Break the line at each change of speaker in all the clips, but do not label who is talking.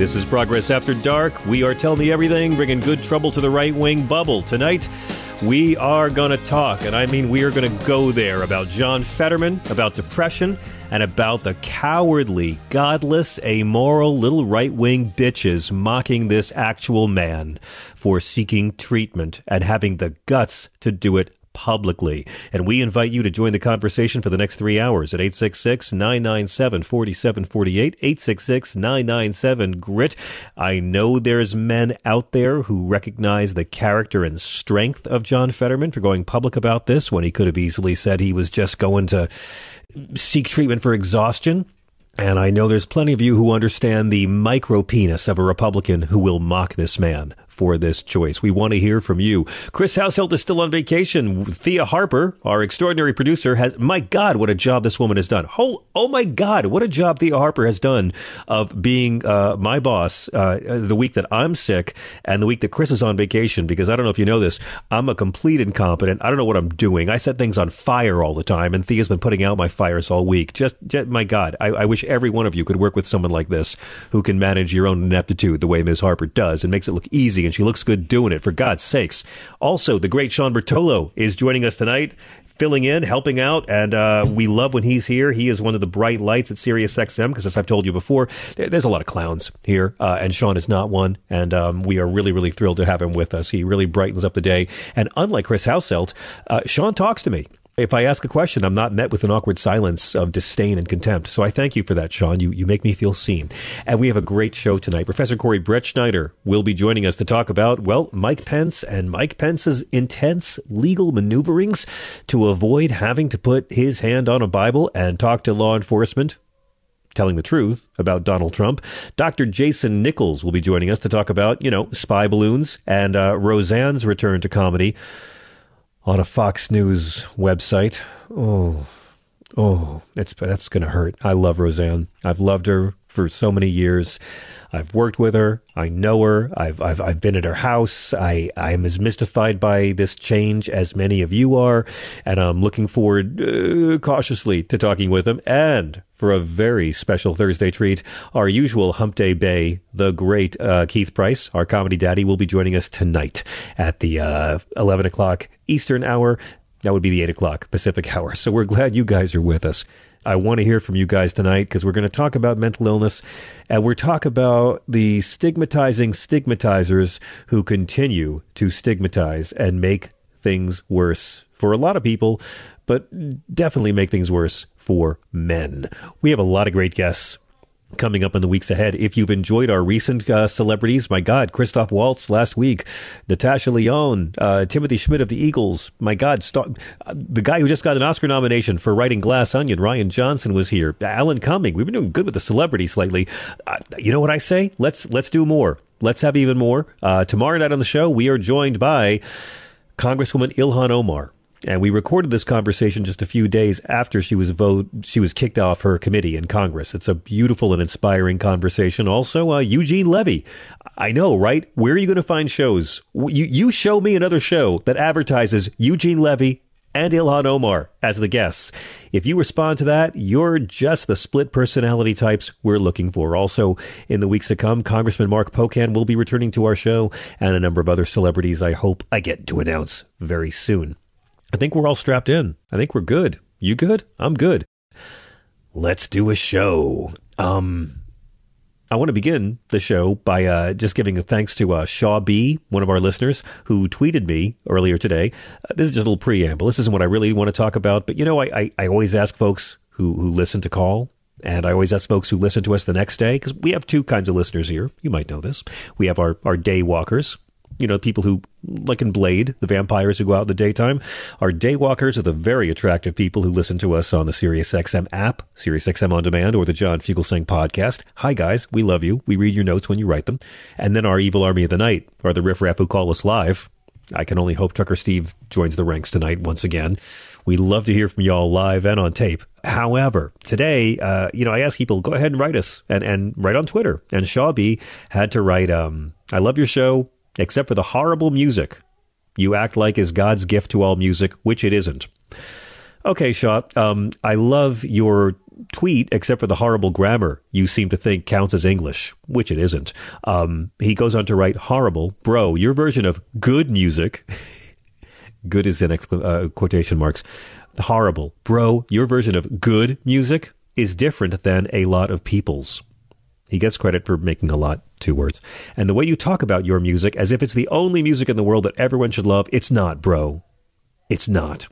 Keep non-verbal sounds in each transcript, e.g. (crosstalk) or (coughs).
This is Progress After Dark. We are telling you everything, bringing good trouble to the right wing bubble. Tonight, we are going to talk, and I mean we are going to go there, about John Fetterman, about depression, and about the cowardly, godless, amoral little right wing bitches mocking this actual man for seeking treatment and having the guts to do it publicly. And we invite you to join the conversation for the next three hours at 866 997 4748, 866 997 GRIT. I know there's men out there who recognize the character and strength of John Fetterman for going public about this when he could have easily said he was just going to seek treatment for exhaustion. And I know there's plenty of you who understand the micro penis of a Republican who will mock this man for this choice. We want to hear from you. Chris Household is still on vacation. Thea Harper, our extraordinary producer, has, my God, what a job this woman has done. Oh, oh my God, what a job Thea Harper has done of being uh, my boss uh, the week that I'm sick and the week that Chris is on vacation. Because I don't know if you know this, I'm a complete incompetent. I don't know what I'm doing. I set things on fire all the time, and Thea's been putting out my fires all week. Just, just my God, I, I wish every one of you could work with someone like this who can manage your own ineptitude the way Ms. Harper does and makes it look easy and she looks good doing it, for God's sakes. Also, the great Sean Bertolo is joining us tonight filling in, helping out, and uh, we love when he's here. He is one of the bright lights at Sirius XM because, as I've told you before, there's a lot of clowns here, uh, and Sean is not one. And um, we are really, really thrilled to have him with us. He really brightens up the day. And unlike Chris Houselt, uh, Sean talks to me if I ask a question, I'm not met with an awkward silence of disdain and contempt. So I thank you for that, Sean. You, you make me feel seen. And we have a great show tonight. Professor Corey Brettschneider will be joining us to talk about, well, Mike Pence and Mike Pence's intense legal maneuverings to avoid having to put his hand on a Bible and talk to law enforcement telling the truth about Donald Trump. Dr. Jason Nichols will be joining us to talk about, you know, spy balloons and uh, Roseanne's return to comedy on a Fox News website. Oh, oh, that's going to hurt. I love Roseanne. I've loved her for so many years. I've worked with her. I know her. I've I've I've been at her house. I I am as mystified by this change as many of you are, and I'm looking forward uh, cautiously to talking with him and for a very special Thursday treat. Our usual Hump Day Bay, the great uh, Keith Price, our comedy daddy, will be joining us tonight at the uh, 11 o'clock Eastern hour. That would be the 8 o'clock Pacific hour. So we're glad you guys are with us. I want to hear from you guys tonight because we're going to talk about mental illness and we're talk about the stigmatizing stigmatizers who continue to stigmatize and make things worse for a lot of people, but definitely make things worse for men. We have a lot of great guests coming up in the weeks ahead. If you've enjoyed our recent uh, celebrities, my God, Christoph Waltz last week, Natasha Lyonne, uh, Timothy Schmit of the Eagles, my God, uh, the guy who just got an Oscar nomination for writing Glass Onion, Rian Johnson was here. Alan Cumming, we've been doing good with the celebrities lately. Uh, you know what I say? Let's let's do more. Let's have even more. Uh, tomorrow night on the show, we are joined by Congresswoman Ilhan Omar. And we recorded this conversation just a few days after she was vote she was kicked off her committee in Congress. It's a beautiful and inspiring conversation. Also, uh, Eugene Levy. I know, right? Where are you going to find shows? You you show me another show that advertises Eugene Levy and Ilhan Omar as the guests. If you respond to that, you're just the split personality types we're looking for. Also, in the weeks to come, Congressman Mark Pocan will be returning to our show, and a number of other celebrities I hope I get to announce very soon. I think we're all strapped in. I think we're good. You good? I'm good. Let's do a show. Um, I want to begin the show by uh, just giving a thanks to uh, Shaw B, one of our listeners, who tweeted me earlier today. Uh, this is just a little preamble. This isn't what I really want to talk about, but you know, I, I, I always ask folks who, who listen to call, and I always ask folks who listen to us the next day, because we have two kinds of listeners here. You might know this. We have our, our day walkers, you know, people who, like in Blade, the vampires who go out in the daytime, are daywalkers are the very attractive people who listen to us on the SiriusXM app, SiriusXM On Demand, or the John Fugelsang podcast. Hi, guys. We love you. We read your notes when you write them. And then our evil army of the night are the riffraff who call us live. I can only hope Trucker Steve joins the ranks tonight once again. We love to hear from y'all live and on tape. However, today, uh, you know, I ask people, go ahead and write us and, and write on Twitter. And Shawby had to write, um, I love your show except for the horrible music. You act like is God's gift to all music, which it isn't. Okay, Shaw, um, I love your tweet, except for the horrible grammar you seem to think counts as English, which it isn't. Um, he goes on to write, horrible, bro, your version of good music, (laughs) good is in excla- uh, quotation marks, horrible, bro, your version of good music is different than a lot of people's. He gets credit for making a lot, two words. And the way you talk about your music as if it's the only music in the world that everyone should love, it's not, bro. It's not.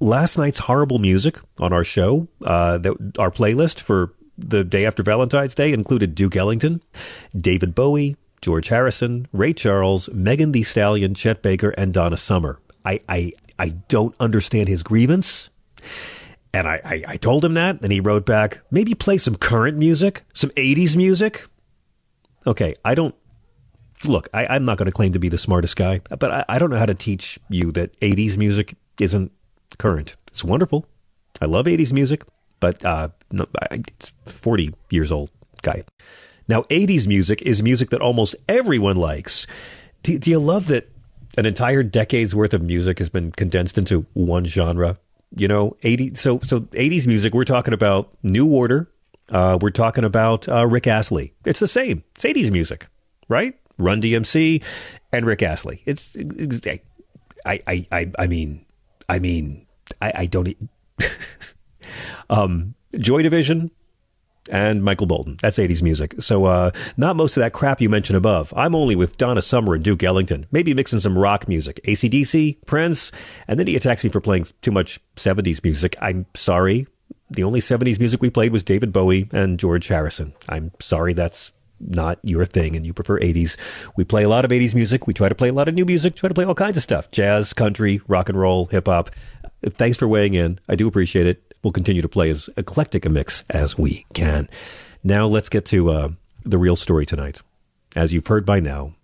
Last night's horrible music on our show, uh, that, our playlist for the day after Valentine's Day included Duke Ellington, David Bowie, George Harrison, Ray Charles, Megan Thee Stallion, Chet Baker, and Donna Summer. I, I, I don't understand his grievance. And I, I, I told him that, and he wrote back, maybe play some current music, some 80s music. Okay, I don't look, I, am not going to claim to be the smartest guy, but I, I, don't know how to teach you that 80s music isn't current. It's wonderful. I love 80s music, but uh, no, I, it's 40 years old guy. Now, 80s music is music that almost everyone likes. Do, do you love that an entire decade's worth of music has been condensed into one genre? You know, 80 so so 80s music we're talking about New Order, uh, we're talking about uh, Rick Astley. It's the same. It's 80s music, right? Run DMC and Rick Astley. It's, it's I, I I I mean I mean I, I don't (laughs) um Joy Division and Michael Bolton. That's 80s music. So, uh, not most of that crap you mentioned above. I'm only with Donna Summer and Duke Ellington. Maybe mixing some rock music. ACDC, Prince, and then he attacks me for playing too much 70s music. I'm sorry. The only 70s music we played was David Bowie and George Harrison. I'm sorry that's not your thing and you prefer 80s. We play a lot of 80s music. We try to play a lot of new music, try to play all kinds of stuff jazz, country, rock and roll, hip hop. Thanks for weighing in. I do appreciate it we'll continue to play as eclectic a mix as we can. Now let's get to uh, the real story tonight. As you've heard by now,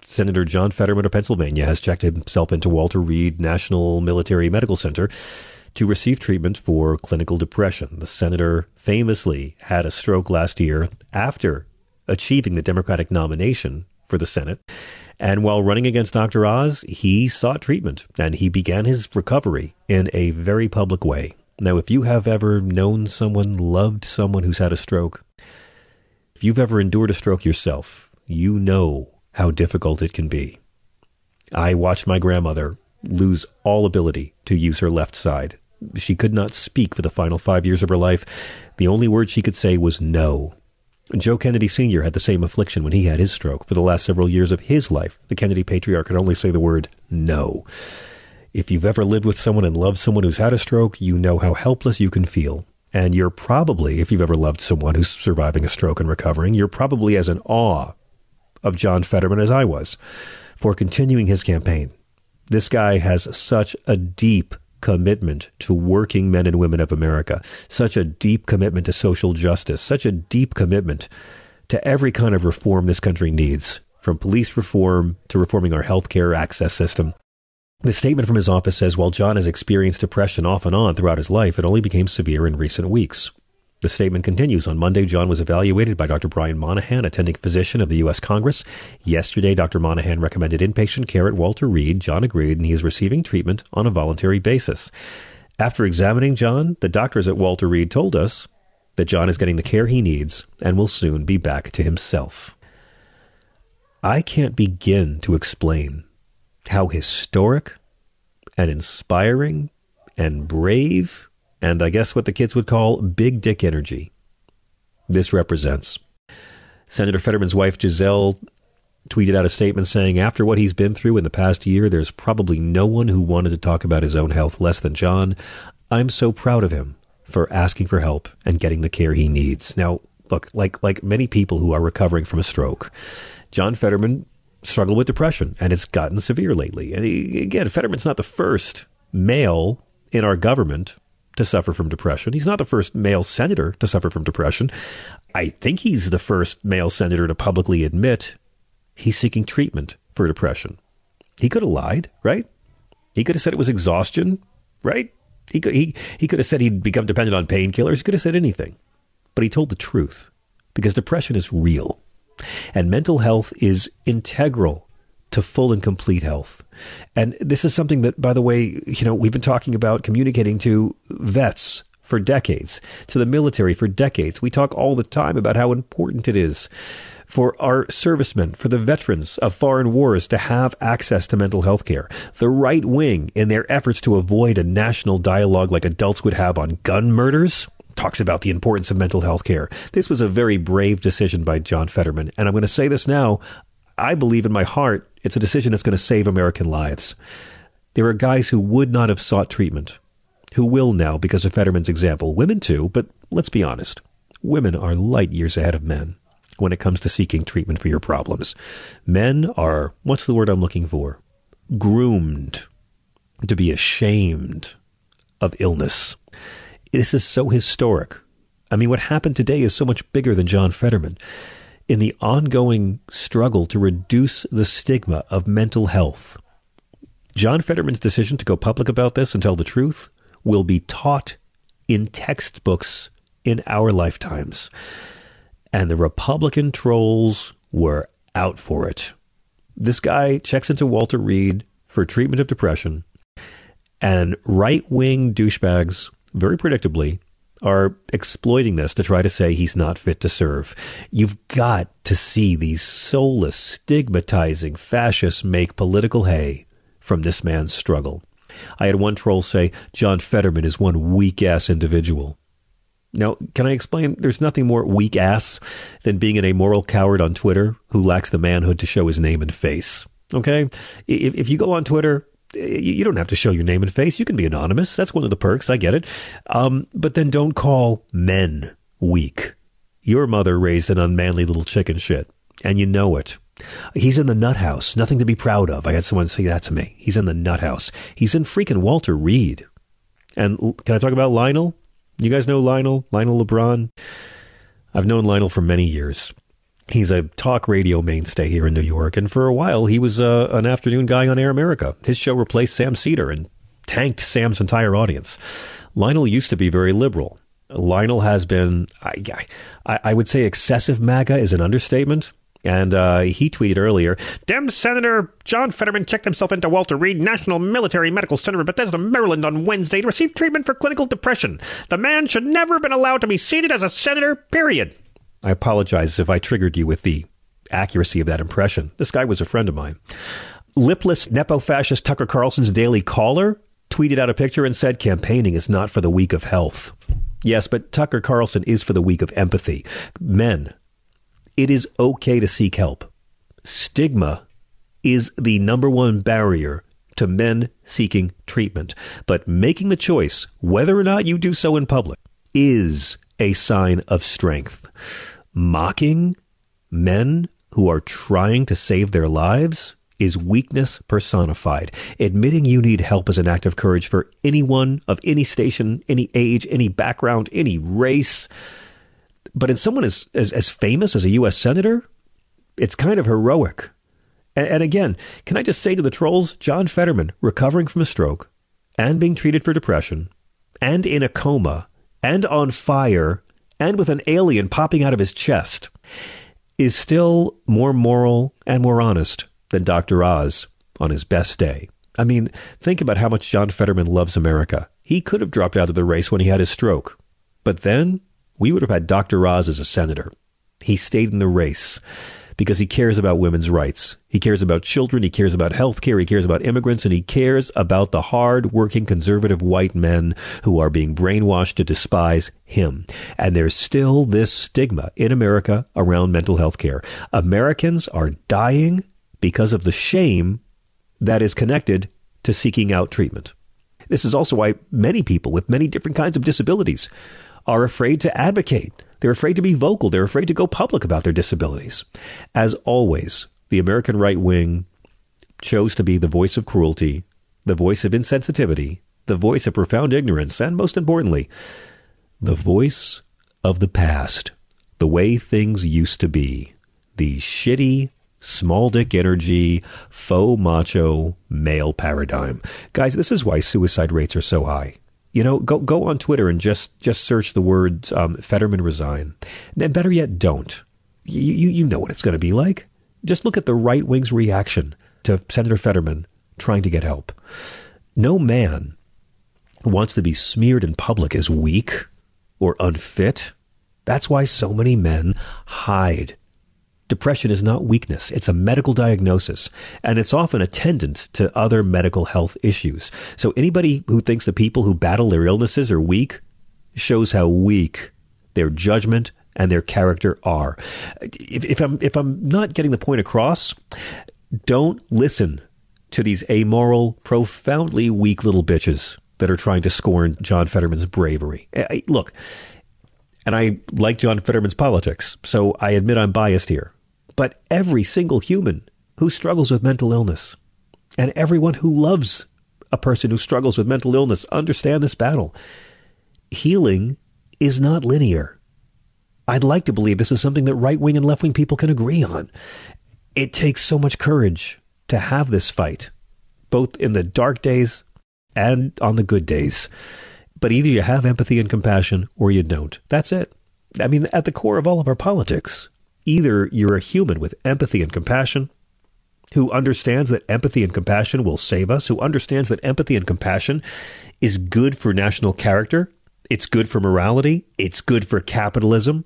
Senator John Fetterman of Pennsylvania has checked himself into Walter Reed National Military Medical Center to receive treatment for clinical depression. The senator famously had a stroke last year after achieving the Democratic nomination for the Senate. And while running against Dr. Oz, he sought treatment and he began his recovery in a very public way. Now, if you have ever known someone, loved someone who's had a stroke, if you've ever endured a stroke yourself, you know how difficult it can be. I watched my grandmother lose all ability to use her left side. She could not speak for the final five years of her life. The only word she could say was no. Joe Kennedy Sr. had the same affliction when he had his stroke. For the last several years of his life, the Kennedy patriarch could only say the word no. If you've ever lived with someone and loved someone who's had a stroke, you know how helpless you can feel. And you're probably, if you've ever loved someone who's surviving a stroke and recovering, you're probably as in awe of John Fetterman as I was for continuing his campaign. This guy has such a deep commitment to working men and women of America, such a deep commitment to social justice, such a deep commitment to every kind of reform this country needs, from police reform to reforming our healthcare access system the statement from his office says while John has experienced depression off and on throughout his life, it only became severe in recent weeks. The statement continues. On Monday, John was evaluated by Dr. Brian Monahan, attending physician of the U.S. Congress. Yesterday, Dr. Monahan recommended inpatient care at Walter Reed. John agreed, and he is receiving treatment on a voluntary basis. After examining John, the doctors at Walter Reed told us that John is getting the care he needs and will soon be back to himself. I can't begin to explain how historic and inspiring and brave and I guess what the kids would call big dick energy this represents. Senator Fetterman's wife, Giselle, tweeted out a statement saying, After what he's been through in the past year, there's probably no one who wanted to talk about his own health less than John. I'm so proud of him for asking for help and getting the care he needs. Now, look, like like many people who are recovering from a stroke, John Fetterman struggled with depression and it's gotten severe lately. And he, again, Fetterman's not the first male in our government to suffer from depression. He's not the first male senator to suffer from depression. I think he's the first male senator to publicly admit he's seeking treatment for depression. He could have lied, right? He could have said it was exhaustion, right? He could, he, he could have said he'd become dependent on painkillers. He could have said anything. But he told the truth because depression is real. And mental health is integral to full and complete health. And this is something that, by the way, you know, we've been talking about communicating to vets for decades, to the military for decades. We talk all the time about how important it is for our servicemen, for the veterans of foreign wars to have access to mental health care. The right wing, in their efforts to avoid a national dialogue like adults would have on gun murders, talks about the importance of mental health care. This was a very brave decision by John Fetterman. And I'm going to say this now. I believe in my heart it's a decision that's going to save American lives. There are guys who would not have sought treatment, who will now because of Fetterman's example. Women too, but let's be honest. Women are light years ahead of men when it comes to seeking treatment for your problems. Men are, what's the word I'm looking for? Groomed to be ashamed of illness. This is so historic. I mean, what happened today is so much bigger than John Fetterman. In the ongoing struggle to reduce the stigma of mental health, John Fetterman's decision to go public about this and tell the truth will be taught in textbooks in our lifetimes. And the Republican trolls were out for it. This guy checks into Walter Reed for treatment of depression, and right wing douchebags very predictably, are exploiting this to try to say he's not fit to serve. You've got to see these soulless, stigmatizing fascists make political hay from this man's struggle. I had one troll say John Fetterman is one weak ass individual. Now, can I explain? There's nothing more weak ass than being an amoral coward on Twitter who lacks the manhood to show his name and face. Okay? If, if you go on Twitter you don't have to show your name and face. You can be anonymous. That's one of the perks. I get it. Um, but then don't call men weak. Your mother raised an unmanly little chicken shit, and you know it. He's in the nut house. Nothing to be proud of. I had someone say that to me. He's in the nut house. He's in freaking Walter Reed. And can I talk about Lionel? You guys know Lionel? Lionel LeBron? I've known Lionel for many years. He's a talk radio mainstay here in New York, and for a while he was uh, an afternoon guy on Air America. His show replaced Sam Seder and tanked Sam's entire audience. Lionel used to be very liberal. Lionel has been, I, I, I would say, excessive MAGA is an understatement. And uh, he tweeted earlier, Dem Senator John Fetterman checked himself into Walter Reed National Military Medical Center in Bethesda, Maryland on Wednesday to receive treatment for clinical depression. The man should never have been allowed to be seated as a senator, period. I apologize if I triggered you with the accuracy of that impression. This guy was a friend of mine. Lipless nepo fascist Tucker Carlson's Daily Caller tweeted out a picture and said, Campaigning is not for the weak of health. Yes, but Tucker Carlson is for the weak of empathy. Men, it is okay to seek help. Stigma is the number one barrier to men seeking treatment. But making the choice, whether or not you do so in public, is a sign of strength mocking men who are trying to save their lives is weakness personified. Admitting you need help is an act of courage for anyone of any station, any age, any background, any race. But in someone as, as, as famous as a U.S. Senator, it's kind of heroic. And, and again, can I just say to the trolls, John Fetterman, recovering from a stroke and being treated for depression and in a coma and on fire and with an alien popping out of his chest, is still more moral and more honest than Dr. Oz on his best day. I mean, think about how much John Fetterman loves America. He could have dropped out of the race when he had his stroke. But then we would have had Dr. Oz as a senator. He stayed in the race because he cares about women's rights. He cares about children. He cares about health care. He cares about immigrants. And he cares about the hard working conservative white men who are being brainwashed to despise him. And there's still this stigma in America around mental health care. Americans are dying because of the shame that is connected to seeking out treatment. This is also why many people with many different kinds of disabilities are afraid to advocate. They're afraid to be vocal. They're afraid to go public about their disabilities. As always, the American right wing chose to be the voice of cruelty, the voice of insensitivity, the voice of profound ignorance, and most importantly, the voice of the past, the way things used to be, the shitty, small dick energy, faux macho male paradigm. Guys, this is why suicide rates are so high. You know, go go on Twitter and just just search the words um, Fetterman resign. And better yet, don't. You, you you know what it's going to be like. Just look at the right wing's reaction to Senator Fetterman trying to get help. No man wants to be smeared in public as weak or unfit. That's why so many men hide Depression is not weakness. It's a medical diagnosis, and it's often attendant to other medical health issues. So anybody who thinks the people who battle their illnesses are weak shows how weak their judgment and their character are. If, if I'm if I'm not getting the point across, don't listen to these amoral, profoundly weak little bitches that are trying to scorn John Fetterman's bravery. Eh, eh, look, and I like John Fetterman's politics, so I admit I'm biased here but every single human who struggles with mental illness and everyone who loves a person who struggles with mental illness understand this battle. Healing is not linear. I'd like to believe this is something that right wing and left wing people can agree on. It takes so much courage to have this fight, both in the dark days and on the good days. But either you have empathy and compassion or you don't. That's it. I mean, at the core of all of our politics, Either you're a human with empathy and compassion, who understands that empathy and compassion will save us, who understands that empathy and compassion is good for national character, it's good for morality, it's good for capitalism.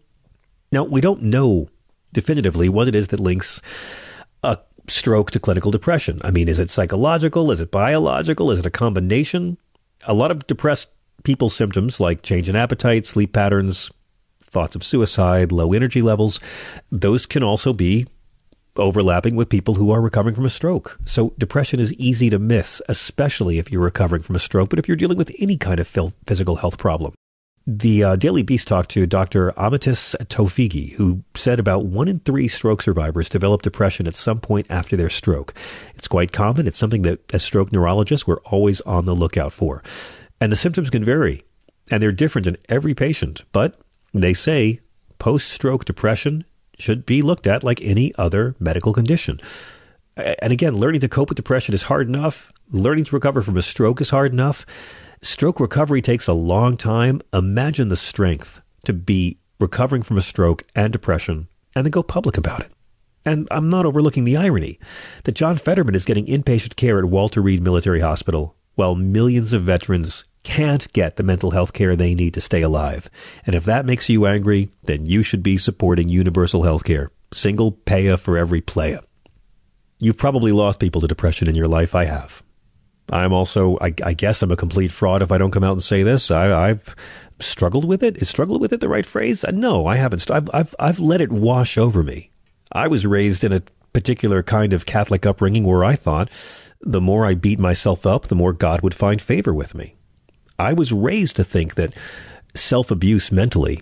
Now, we don't know definitively what it is that links a stroke to clinical depression. I mean, is it psychological? Is it biological? Is it a combination? A lot of depressed people's symptoms, like change in appetite, sleep patterns, thoughts of suicide, low energy levels, those can also be overlapping with people who are recovering from a stroke. So depression is easy to miss, especially if you're recovering from a stroke, but if you're dealing with any kind of physical health problem. The uh, Daily Beast talked to Dr. Amytis Towfighi, who said about one in three stroke survivors develop depression at some point after their stroke. It's quite common. It's something that, as stroke neurologists, we're always on the lookout for. And the symptoms can vary, and they're different in every patient. But they say post stroke depression should be looked at like any other medical condition. And again, learning to cope with depression is hard enough. Learning to recover from a stroke is hard enough. Stroke recovery takes a long time. Imagine the strength to be recovering from a stroke and depression and then go public about it. And I'm not overlooking the irony that John Fetterman is getting inpatient care at Walter Reed Military Hospital while millions of veterans can't get the mental health care they need to stay alive. And if that makes you angry, then you should be supporting universal health care. Single payer for every player. You've probably lost people to depression in your life. I have. I'm also, I, I guess I'm a complete fraud if I don't come out and say this. I, have struggled with it. Is struggled with it the right phrase? Uh, no, I haven't. I've, I've, I've let it wash over me. I was raised in a particular kind of Catholic upbringing where I thought the more I beat myself up, the more God would find favor with me. I was raised to think that self abuse mentally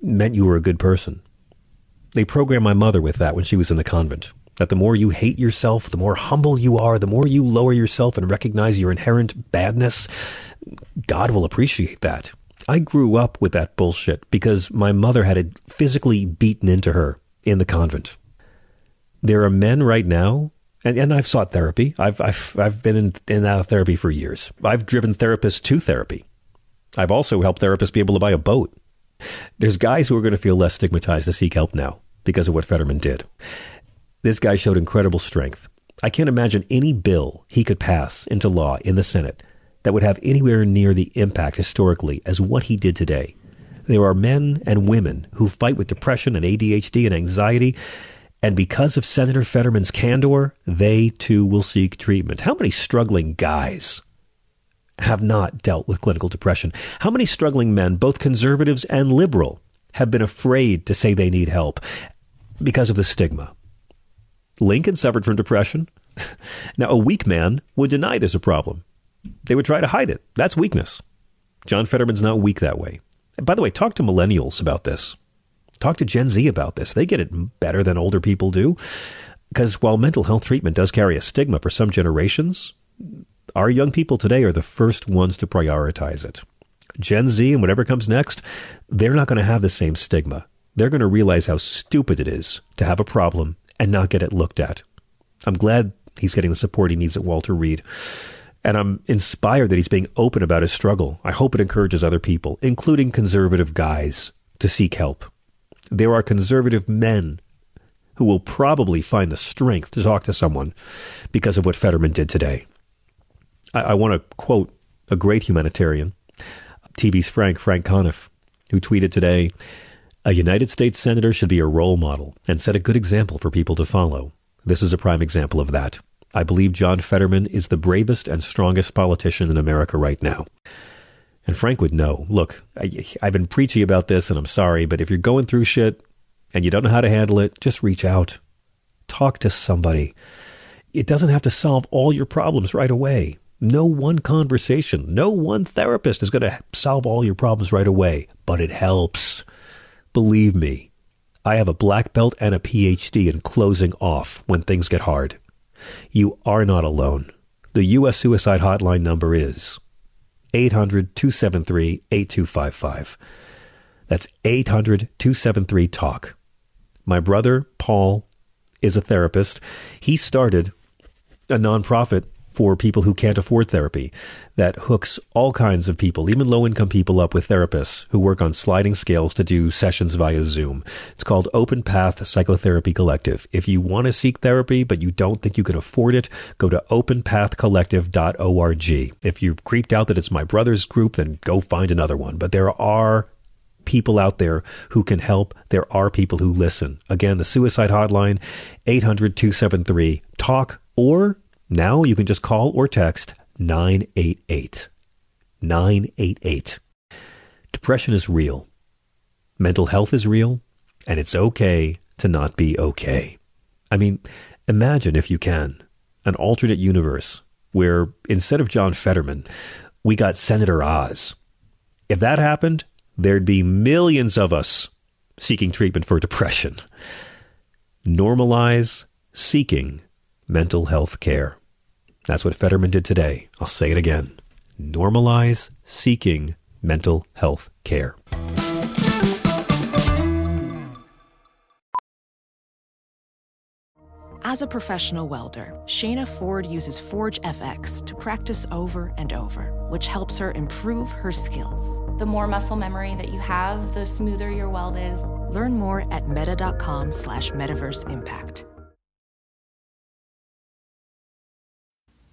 meant you were a good person. They programmed my mother with that when she was in the convent. That the more you hate yourself, the more humble you are, the more you lower yourself and recognize your inherent badness, God will appreciate that. I grew up with that bullshit because my mother had it physically beaten into her in the convent. There are men right now and, and I've sought therapy. I've, I've, I've been in, in out of therapy for years. I've driven therapists to therapy. I've also helped therapists be able to buy a boat. There's guys who are going to feel less stigmatized to seek help now because of what Fetterman did. This guy showed incredible strength. I can't imagine any bill he could pass into law in the Senate that would have anywhere near the impact historically as what he did today. There are men and women who fight with depression and ADHD and anxiety And because of Senator Fetterman's candor, they too will seek treatment. How many struggling guys have not dealt with clinical depression? How many struggling men, both conservatives and liberal, have been afraid to say they need help because of the stigma? Lincoln suffered from depression. (laughs) now, a weak man would deny there's a problem. They would try to hide it. That's weakness. John Fetterman's not weak that way. By the way, talk to millennials about this. Talk to Gen Z about this. They get it better than older people do. Because while mental health treatment does carry a stigma for some generations, our young people today are the first ones to prioritize it. Gen Z and whatever comes next, they're not going to have the same stigma. They're going to realize how stupid it is to have a problem and not get it looked at. I'm glad he's getting the support he needs at Walter Reed. And I'm inspired that he's being open about his struggle. I hope it encourages other people, including conservative guys, to seek help. There are conservative men who will probably find the strength to talk to someone because of what Fetterman did today. I, I want to quote a great humanitarian, TV's Frank, Frank Conniff, who tweeted today A United States Senator should be a role model and set a good example for people to follow. This is a prime example of that. I believe John Fetterman is the bravest and strongest politician in America right now. And Frank would know. Look, I, have been preachy about this, and I'm sorry, but if you're going through shit and you don't know how to handle it, just reach out. Talk to somebody. It doesn't have to solve all your problems right away. No one conversation, no one therapist is going to solve all your problems right away, but it helps. Believe me, I have a black belt and a PhD in closing off when things get hard. You are not alone. The U.S. suicide hotline number is 800 273 8255. That's 800 273 TALK. My brother, Paul, is a therapist. He started a nonprofit for people who can't afford therapy that hooks all kinds of people, even low income people, up with therapists who work on sliding scales to do sessions via Zoom. It's called Open Path Psychotherapy Collective. If you want to seek therapy, but you don't think you can afford it, go to openpathcollective.org. If you're creeped out that it's my brother's group, then go find another one. But there are people out there who can help. There are people who listen. Again, the suicide hotline, 800 273 TALK, or now you can just call or text 988. 988. Depression is real. Mental health is real, and it's okay to not be okay. I mean, imagine if you can an alternate universe where instead of John Fetterman, we got Senator Oz. If that happened, there'd be millions of us seeking treatment for depression. Normalize seeking mental health care. That's what Fetterman did today. I'll say it again. Normalize seeking mental health care.
As a professional welder, Shayna Ford uses Forge FX to practice over and over, which helps her improve her skills.
The more muscle memory that you have, the smoother your weld is.
Learn more at meta.com slash metaverse impact.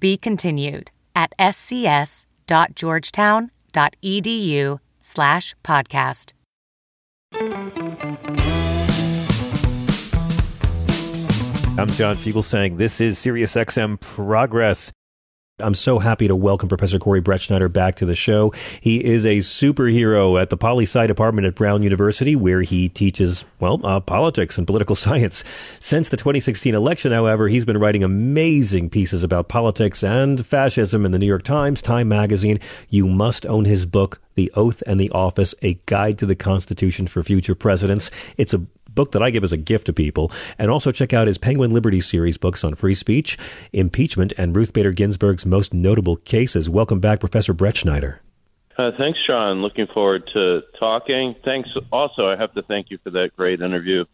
be continued at scs.georgetown.edu slash podcast.
I'm John Fugelsang this is SiriusXM Progress. I'm so happy to welcome Professor Corey Brettschneider back to the show. He is a superhero at the Poli Sci Department at Brown University, where he teaches, well, uh, politics and political (laughs) science. Since the 2016 election, however, he's been writing amazing pieces about politics and fascism in the New York Times, Time Magazine. You must own his book, The Oath and the Office, A Guide to the Constitution for Future Presidents. It's a book that I give as a gift to people. And also check out his Penguin Liberty series books on free speech, impeachment, and Ruth Bader Ginsburg's most notable cases. Welcome back, Professor Brettschneider.
Uh, thanks, Sean. Looking forward to talking. Thanks. Also, I have to thank you for that great interview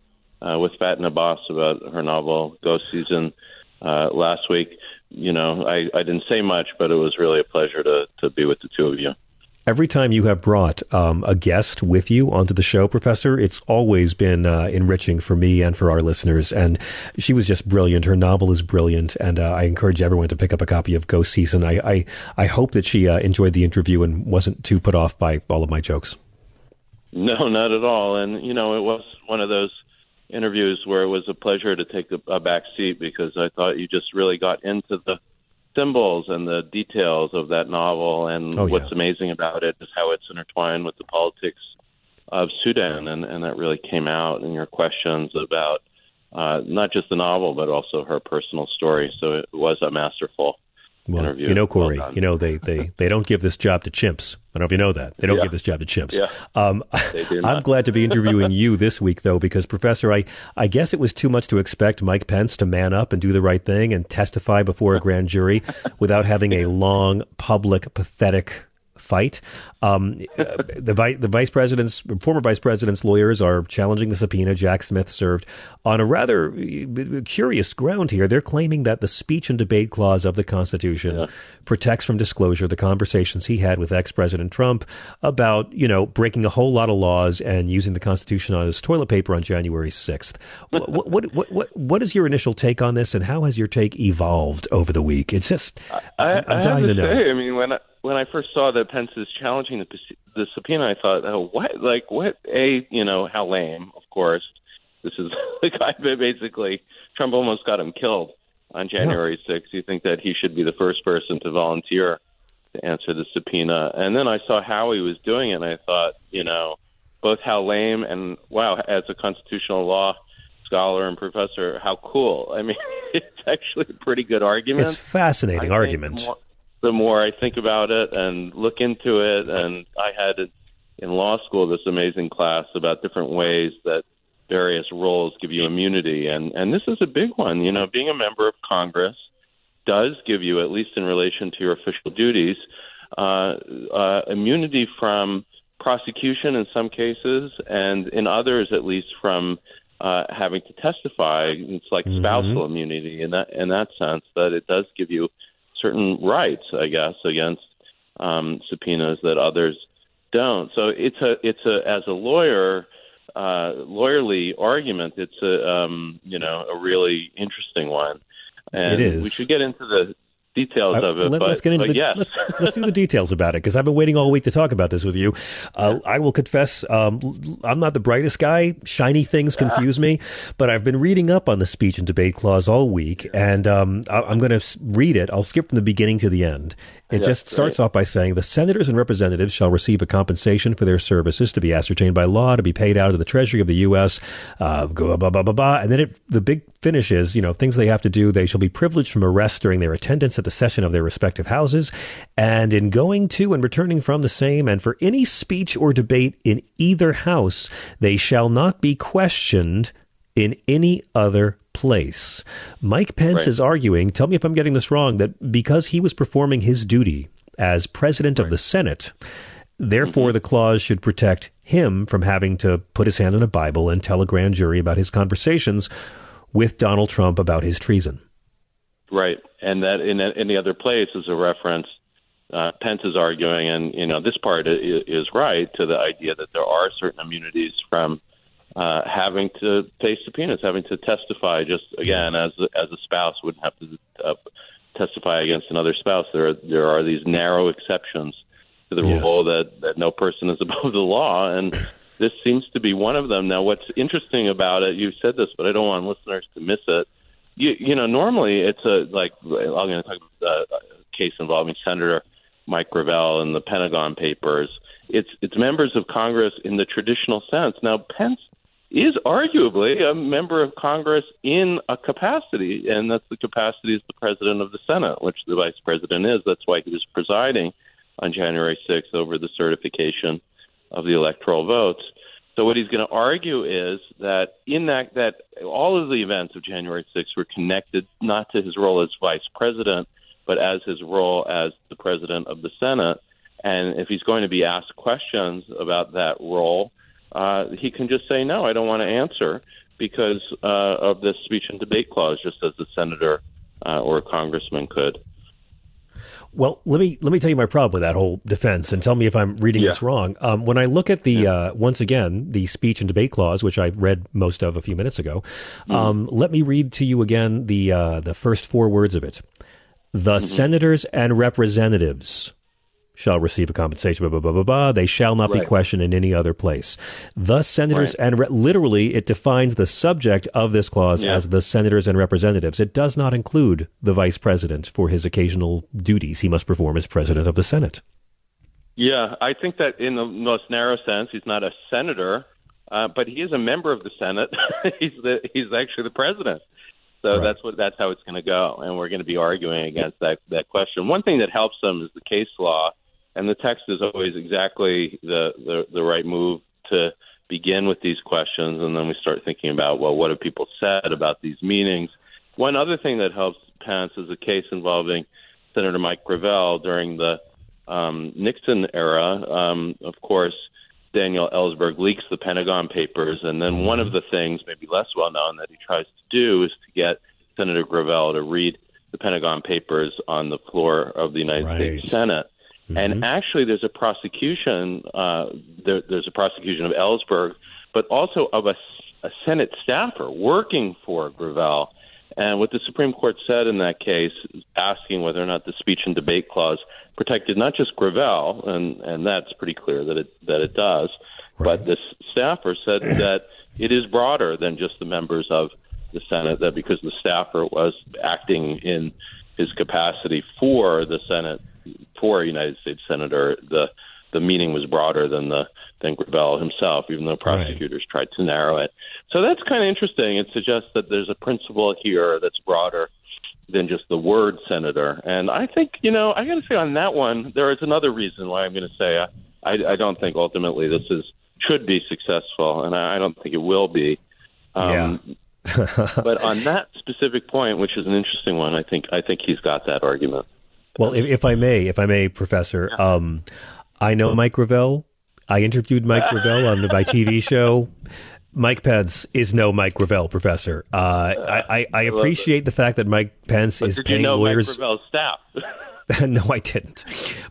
uh, with Fatin Abbas about her novel Ghost Season uh, last week. You know, I, I didn't say much, but it was really a pleasure to, to be with the two of you.
Every time you have brought um, a guest with you onto the show, Professor, it's always been uh, enriching for me and for our listeners. And she was just brilliant. Her novel is brilliant, and uh, I encourage everyone to pick up a copy of Ghost Season. I I, I hope that she uh, enjoyed the interview and wasn't too put off by all of my jokes.
No, not at all. And you know, it was one of those interviews where it was a pleasure to take a, a back seat because I thought you just really got into the symbols and the details of that novel. And
oh, yeah.
what's amazing about it is how it's intertwined with the politics of Sudan, and, and that really came out in your questions about uh, not just the novel but also her personal story. So it was a masterful
well,
interview.
You know, Corey,
well
you know, they, they, they don't give this job to chimps. I don't know if you know that. They don't
Yeah.
give this job to chimps.
Yeah.
Um, I'm glad to be (laughs) interviewing you this week, though, because, Professor, I, I guess it was too much to expect Mike Pence to man up and do the right thing and testify before a grand jury (laughs) without having a long, public, pathetic fight. Um, the, vi- the vice president's former vice president's lawyers are challenging the subpoena Jack Smith served on a rather uh, curious ground here. They're claiming that the speech and debate clause of the Constitution protects from disclosure the conversations he had with ex-president Trump about, you know, breaking a whole lot of laws and using the Constitution on his toilet paper on January 6th. what, what, what, what, what is your initial take on this and how has your take evolved over the week? It's just,
I,
I'm
I
dying
have
to
to
know.
say, I mean, when I, when I first saw that Pence is challenging the, the subpoena, I thought, oh, what? Like, what? A, you know, how lame, of course. This is (laughs) the guy that basically, Trump almost got him killed on January 6th. You think that he should be the first person to volunteer to answer the subpoena. And then I saw how he was doing it, and I thought, you know, both how lame and, wow, as a constitutional law scholar and professor, how cool. I mean, (laughs) it's actually a pretty good argument.
It's fascinating
I
argument.
More, the more I think about it and look into it, and I had in law school this amazing class about different ways that various roles give you immunity, and and this is a big one. You know, being a member of Congress does give you, at least in relation to your official duties, uh, uh, immunity from prosecution in some cases, and in others, at least from uh, having to testify. It's like spousal immunity in that in that sense that it does give you certain rights, I guess, against um, subpoenas that others don't. So it's a it's a as a lawyer, uh, lawyerly argument. It's a um, you know a really interesting one, and
It is.
We should get into the details of it.
Let, us get into the
yes.
let's let's do the details about it because I've been waiting all week to talk about this with you. Uh, I will confess, um, I'm not the brightest guy. Shiny things confuse me, (laughs) but I've been reading up on the speech and debate clause all week, and um, I, I'm going to read it. I'll skip from the beginning to the end. It
Yeah,
just starts
great.
off by saying the senators and representatives shall receive a compensation for their services to be ascertained by law to be paid out of the Treasury of the U.S. Uh, blah blah blah blah blah, and then it, the big finish is you know things they have to do. They shall be privileged from arrest during their attendance at the session of their respective houses, and in going to and returning from the same, and for any speech or debate in either house, they shall not be questioned in any other place. Mike Pence
Right.
is arguing, tell me if I'm getting this wrong, that because he was performing his duty as president of the Senate, therefore mm-hmm. the clause should protect him from having to put his hand on a Bible and tell a grand jury about his conversations with Donald Trump about his treason.
Right, and that in any other place is a reference. Uh, Pence is arguing, and you know this part i- is right to the idea that there are certain immunities from uh, having to face subpoenas, having to testify. Just again, as as a spouse wouldn't have to uh, testify against another spouse. There are, there are these narrow exceptions to the
Yes.
rule that that no person is (laughs) above the law, and this seems to be one of them. Now, what's interesting about it, you said this, but I don't want listeners to miss it you you know normally it's a like I'm going to talk about uh, a case involving Senator Mike Gravel and the Pentagon Papers. It's it's members of Congress in the traditional sense. Now Pence is arguably a member of Congress in a capacity, and that's the capacity as the president of the Senate, which the vice president is. That's why he was presiding on January 6th over the certification of the electoral votes. So what he's going to argue is that in that that all of the events of January 6th were connected not to his role as vice president, but as his role as the president of the Senate. And if he's going to be asked questions about that role, uh, he can just say no, I don't want to answer. because uh, of this speech and debate clause, just as a senator uh, or a congressman could.
Well, let me let me tell you my problem with that whole defense, and tell me if I'm reading
Yeah.
this wrong. Um, when I look at the uh, once again the speech and debate clause, which I read most of a few minutes ago, um, let me read to you again the uh, the first four words of it: the senators and representatives shall receive a compensation. Blah blah blah blah blah. They shall not be questioned in any other place. The senators and re- literally it defines the subject of this clause
Yeah.
as the senators and representatives. It does not include the vice president for his occasional duties he must perform as president of the Senate.
Yeah, I think that in the most narrow sense, he's not a senator, uh, but he is a member of the Senate. (laughs) he's the he's actually the president. So
Right.
that's what that's how it's going to go, and we're going to be arguing against that that question. One thing that helps them is the case law, and the text is always exactly the the, the right move to begin with these questions, and then we start thinking about well, what have people said about these meetings? One other thing that helps Pence is a case involving Senator Mike Gravel during the um, Nixon era. Um, of course, Daniel Ellsberg leaks the Pentagon Papers, and then one of the things, maybe less well known, that he tries to do is to get Senator Gravel to read the Pentagon Papers on the floor of the United
Right.
States Senate. And actually, there's a prosecution. Uh, there, there's a prosecution of Ellsberg, but also of a, a Senate staffer working for Gravel. And what the Supreme Court said in that case, asking whether or not the speech and debate clause protected not just Gravel, and, and that's pretty clear that it that it does, but this staffer said (clears throat) that it is broader than just the members of the Senate. That because the staffer was acting in his capacity for the Senate, for a United States senator, the the meaning was broader than the than Gravel himself, even though prosecutors tried to narrow it. So that's kind of interesting. It suggests that there's a principle here that's broader than just the word senator. And I think, you know, I got to say on that one, there is another reason why I'm going to say uh, I, I don't think ultimately this is should be successful, and I, I don't think it will be. Um, but on that specific point, which is an interesting one, I think I think he's got that argument.
Well, if, if I may, if I may, Professor, um, I know Mike Gravel. I interviewed Mike Gravel on my TV (laughs) show. Mike Pence is no Mike Gravel, Professor. Uh, I, I, I appreciate the fact that Mike Pence
But
is paying
you know
lawyers.
Mike Gravel's staff? (laughs)
no, I didn't.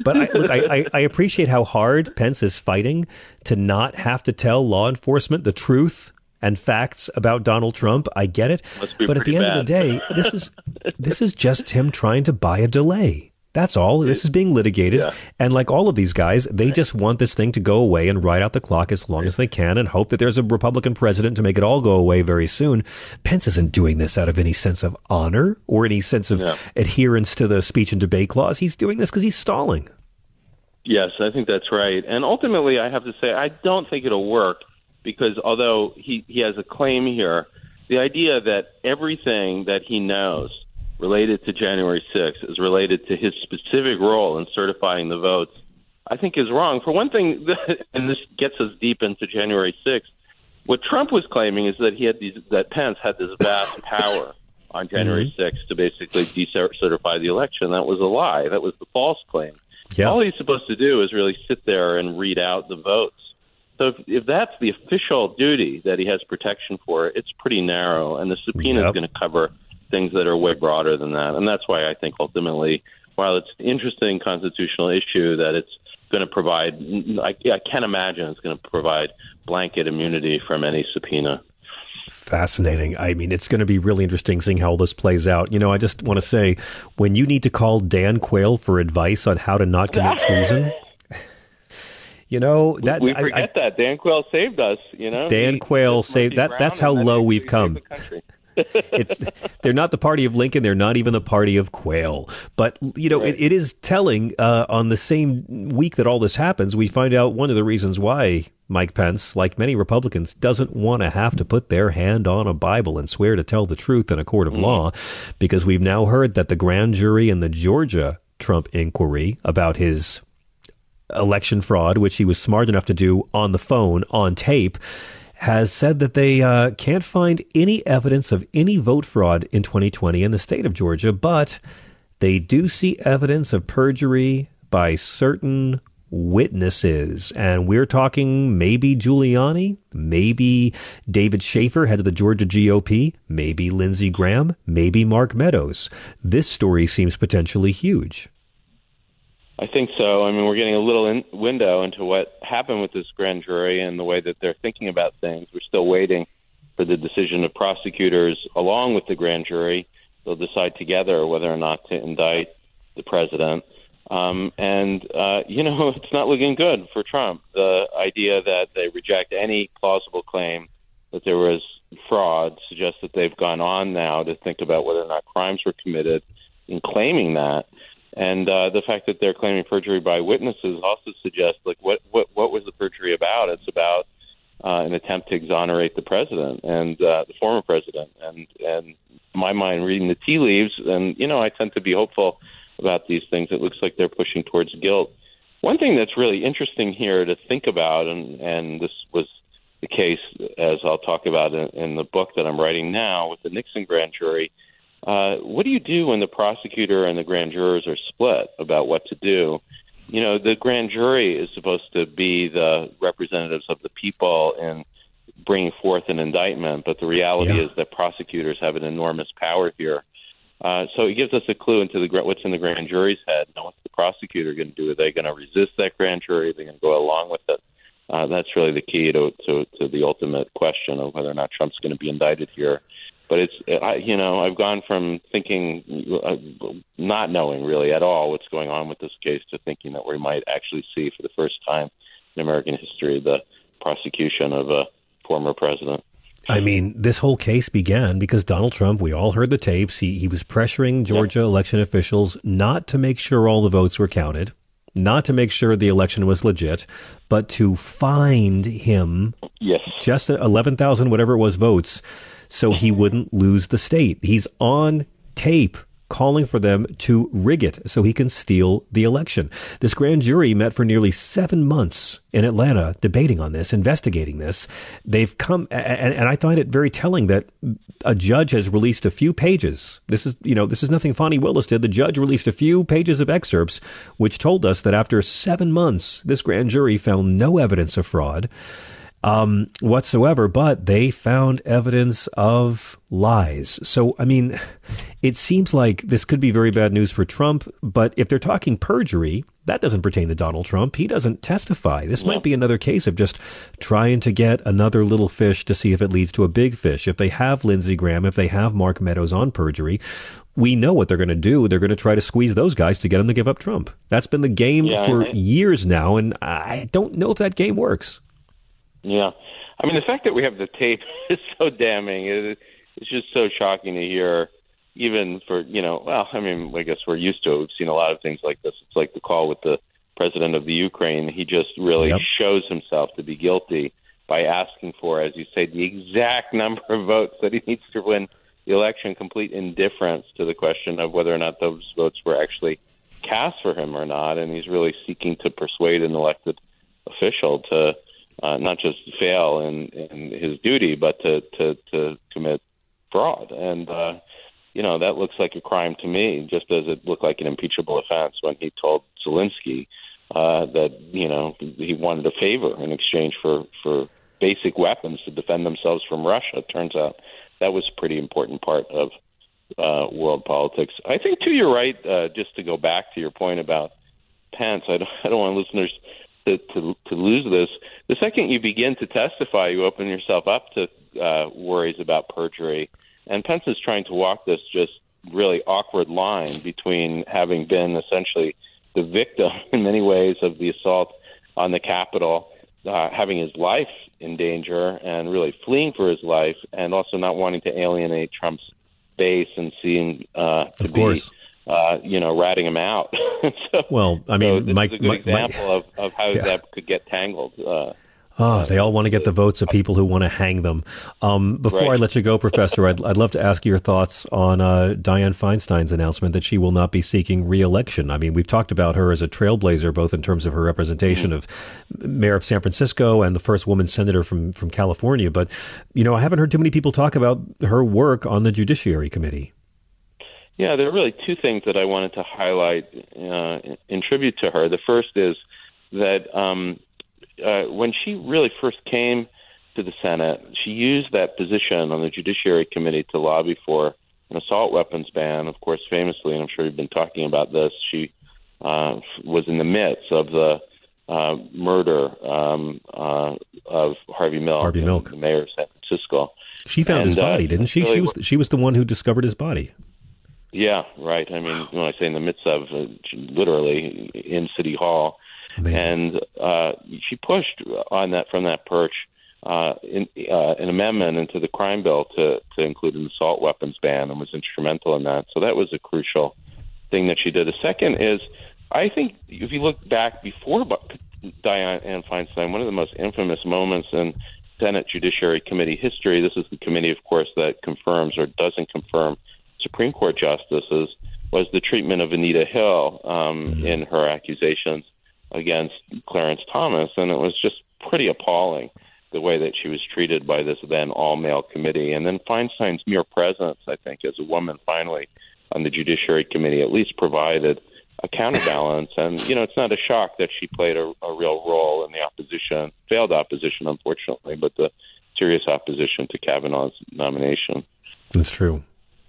But I, look, I, I, appreciate how hard Pence is fighting to not have to tell law enforcement the truth and facts about Donald Trump. I get it, but at the end of the day, this is this is just him trying to buy a delay. That's all. This is being litigated,
Yeah.
and like all of these guys, they just want this thing to go away and ride out the clock as long as they can, and hope that there's a Republican president to make it all go away very soon. Pence isn't doing this out of any sense of honor or any sense of
Yeah.
adherence to the speech and debate clause. He's doing this because he's stalling.
Yes, I think that's right. And ultimately, I have to say, I don't think it'll work because although he, he has a claim here, the idea that everything that he knows related to January 6th is related to his specific role in certifying the votes, I think is wrong. For one thing, (laughs) and this gets us deep into January 6th, what Trump was claiming is that he had these, that Pence had this vast (coughs) power on January mm-hmm. 6th to basically decertify the election. That was a lie. That was the false claim.
Yeah.
All he's supposed to do is really sit there and read out the votes. So if, if that's the official duty that he has protection for, it's pretty narrow, and the subpoena
Yep.
is going to cover things that are way broader than that. And that's why I think ultimately, while it's an interesting constitutional issue, that it's going to provide, I, I can't imagine it's going to provide blanket immunity from any subpoena.
Fascinating. I mean, it's going to be really interesting seeing how all this plays out. You know, I just want to say when you need to call Dan Quayle for advice on how to not commit (laughs) treason, you know, that
we
I-
forget
I-
that Dan Quayle saved us. You know,
Dan
He-
Quayle saved- that-
Brown,
that's how low we've come. It's they're not the party of Lincoln. They're not even the party of Quayle. But you know, it, it is telling. Uh, on the same week that all this happens, we find out one of the reasons why Mike Pence, like many Republicans, doesn't want to have to put their hand on a Bible and swear to tell the truth in a court of law, because we've now heard that the grand jury in the Georgia Trump inquiry about his election fraud, which he was smart enough to do on the phone, on tape, has said that they uh, can't find any evidence of any vote fraud in 2020 in the state of Georgia, but they do see evidence of perjury by certain witnesses. And we're talking maybe Giuliani, maybe David Shafer, head of the Georgia GOP, maybe Lindsey Graham, maybe Mark Meadows. This story seems potentially huge.
I think so. I mean, we're getting a little in- window into what happened with this grand jury and the way that they're thinking about things. We're still waiting for the decision of prosecutors along with the grand jury. They'll decide together whether or not to indict the president. Um, and, uh, (laughs) you know, it's not looking good for Trump. The idea that they reject any plausible claim that there was fraud suggests that they've gone on now to think about whether or not crimes were committed in claiming that. And uh, the fact that they're claiming perjury by witnesses also suggests, like, what what what was the perjury about? It's about uh, an attempt to exonerate the president and uh, the former president. And and my mind, reading the tea leaves, and you know, I tend to be hopeful about these things. It looks like they're pushing towards guilt. One thing that's really interesting here to think about, and and this was the case as I'll talk about in, in the book that I'm writing now with the Nixon grand jury uh, what do you do when the prosecutor and the grand jurors are split about what to do? You know, the grand jury is supposed to be the representatives of the people in bringing forth an indictment, but the reality yeah. is that prosecutors have an enormous power here. Uh, so it gives us a clue into the what's in the grand jury's head. Now, what's the prosecutor going to do? Are they going to resist that grand jury? Are they going to go along with it? Uh, that's really the key to, to to the ultimate question of whether or not Trump's going to be indicted here but it's I, you know I've gone from thinking uh, not knowing really at all what's going on with this case to thinking that we might actually see for the first time in American history the prosecution of a former president.
I mean, this whole case began because Donald Trump, we all heard the tapes, he, he was pressuring Georgia yep. election officials not to make sure all the votes were counted, not to make sure the election was legit, but to find him
yes.
just 11,000, whatever it was, votes so he wouldn't lose the state. He's on tape calling for them to rig it so he can steal the election. This grand jury met for nearly seven months in Atlanta debating on this, investigating this. They've come, and, and, I find it very telling that a judge has released a few pages. This is, you know, this is nothing Fani Willis did. The judge released a few pages of excerpts which told us that after seven months, this grand jury found no evidence of fraud um, whatsoever, but they found evidence of lies. So, I mean, it seems like this could be very bad news for Trump, but if they're talking perjury, that doesn't pertain to Donald Trump. He doesn't testify. This might be another case of just trying to get another little fish to see if it leads to a big fish. If they have Lindsey Graham, if they have Mark Meadows on perjury, we know what they're going to do. They're going to try to squeeze those guys to get them to give up Trump. That's been the game yeah, for years now, and I don't know if that game works.
Yeah, I mean the fact that we have the tape (laughs) is so damning. It, it's just so shocking to hear. Even for you know, well, I mean, I guess we're used to it. We've seen a lot of things like this. It's like the call with the president of the Ukraine. He just really yep. shows himself to be guilty by asking for, as you say, the exact (laughs) number of votes that he needs to win the election. Complete indifference to the question of whether or not those votes were actually cast for him or not, and he's really seeking to persuade an elected official to uh, not just fail in, in his duty, but to, to, to commit fraud. And, uh, you know, that looks like a crime to me, just as it looked like an impeachable offense when he told Zelensky uh, that, you know, he wanted a favor in exchange for, for basic weapons to defend themselves from Russia. It turns out that was a pretty important part of uh, world politics. I think, too, you're right, uh, just to go back to your point about Pence. I don't, (laughs) I don't want listeners to, to, to lose this. The second you begin to testify, you open yourself up to uh, worries about perjury. And Pence is trying to walk this just really awkward line between having been essentially the victim (laughs) in many ways of the assault on the Capitol, uh, having his life in danger and really fleeing for his life, and also not wanting to alienate Trump's base and seeing uh, to
of course.
be uh, you know, ratting him out. (laughs)
so, well, I mean,
so this
Mike,
is a good
Mike,
example
Mike,
of, of how yeah. that could get tangled. Uh,
Oh, they all want to get the votes of people who want to hang them. Um, before right. I let you go, Professor, I'd, I'd love to ask your thoughts on uh, Dianne Feinstein's announcement that she will not be seeking reelection. I mean, we've talked about her as a trailblazer, both in terms of her representation mm-hmm. of mayor of San Francisco and the first woman senator from, from California. But, you know, I haven't heard too many people talk about her work on the Judiciary Committee.
Yeah, there are really two things that I wanted to highlight uh, in tribute to her. The first is that um, uh, when she really first came to the Senate, she used that position on the Judiciary Committee to lobby for an assault weapons ban. Of course, famously, and I'm sure you've been talking about this, she uh, was in the midst of the uh, murder um, uh, of Harvey Milk,
Harvey Milk,
the mayor of San Francisco.
She found
And,
his
uh,
body, didn't she?
really
She was she was the one who discovered his body.
Yeah, right. I mean, when I say in the midst of, uh, literally in City Hall,
Amazing.
and uh, she pushed on that from that perch uh, in, uh, an amendment into the crime bill to to include an assault weapons ban, and was instrumental in that. So that was a crucial thing that she did. The second is, I think, if you look back before Ann Feinstein, one of the most infamous moments in Senate Judiciary Committee history. This is the committee, of course, that confirms or doesn't confirm Supreme Court justices. Was the treatment of Anita Hill um, in her accusations against Clarence Thomas, and it was just pretty appalling the way that she was treated by this then all male committee. And then Feinstein's mere presence, I think, as a woman finally on the Judiciary Committee at least provided a counterbalance. And, you know, it's not a shock that she played a, a real role in the opposition, failed opposition, unfortunately, but the serious opposition to Kavanaugh's nomination.
That's true.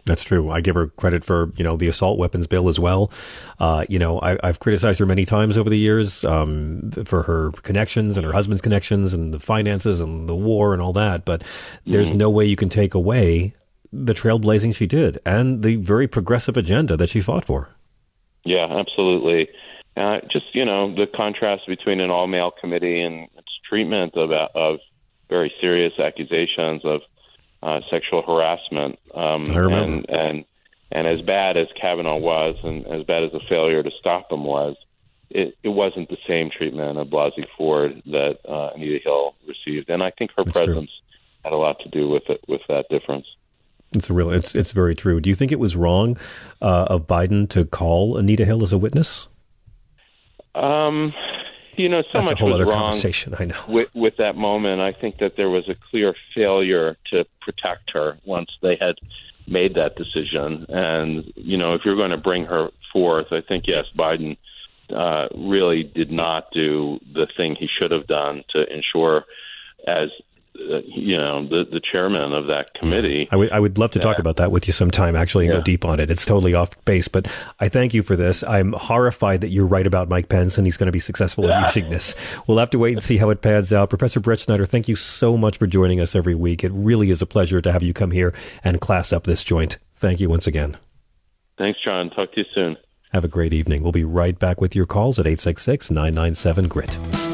That's true. I give her credit for you know the assault weapons bill as well. Uh, you know, I, I've criticized her many times over the years um, for her connections and her husband's connections and the finances and the war and all that. But there's no way you can take away the trailblazing she did and the very progressive agenda that she fought for.
Yeah, absolutely. Uh, just you know the contrast between an all-male committee and its treatment of of very serious accusations of uh, sexual harassment. Um,
I remember.
And, and and as bad as Kavanaugh was, and as bad as the failure to stop him was, it, it wasn't the same treatment of Blasey Ford that uh, Anita Hill received. And I think her
That's true.
presence had a lot to do with it, with that difference.
It's real. It's it's very true. Do you think it was wrong uh, of Biden to call Anita Hill as a witness?
Um, you know, so
That's
much was wrong
conversation. I know.
with, with that moment. I think that there was a clear failure to protect her once they had made that decision. And you know, if you're going to bring her forth, I think yes, Biden uh, really did not do the thing he should have done to ensure, as uh, you know, the the chairman of that committee.
I would I would love to talk about that with you sometime, actually, and go deep on it. It's totally off base, but I thank you for this. I'm horrified that you're right about Mike Pence and he's going to be successful in using this. We'll have to wait and see how it pans out. Professor Brettschneider, thank you so much for joining us every week. It really is a pleasure to have you come here and class up this joint. Thank you once again.
Thanks, John. Talk to you soon.
Have a great evening. We'll be right back with your calls at 866 997 GRIT.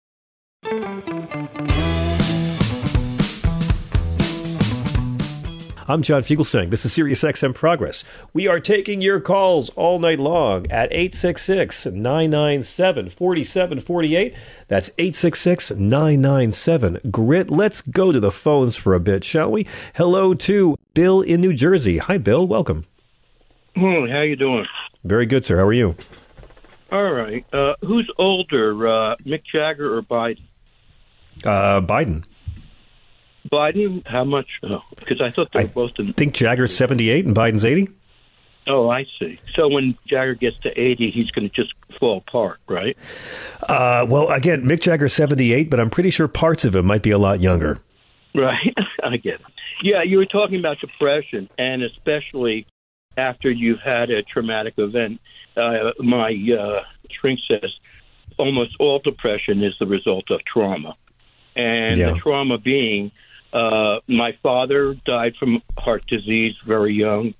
I'm John Fugelsang. This is Sirius XM Progress. We are taking your calls all night long at 866 997 4748. That's 866 997 GRIT. Let's go to the phones for a bit, shall we? Hello to Bill in New Jersey. Hi, Bill. Welcome.
Hmm, how you doing?
Very good, sir. How are you?
All right. Uh, who's older, uh, Mick Jagger or Biden?
Uh, Biden.
Biden? How much? Oh, because I thought they were both in.
I think Jagger's 78 and Biden's 80.
Oh, I see. So when Jagger gets to eighty, he's going to just fall apart, right?
Uh, well, again, Mick Jagger's 78, but I'm pretty sure parts of him might be a lot younger.
Right. (laughs) I get it. Yeah, you were talking about depression, and especially after you've had a traumatic event. Uh, my uh, shrink says almost all depression is the result of trauma, and
Yeah.
the trauma being uh, my father died from heart disease very young,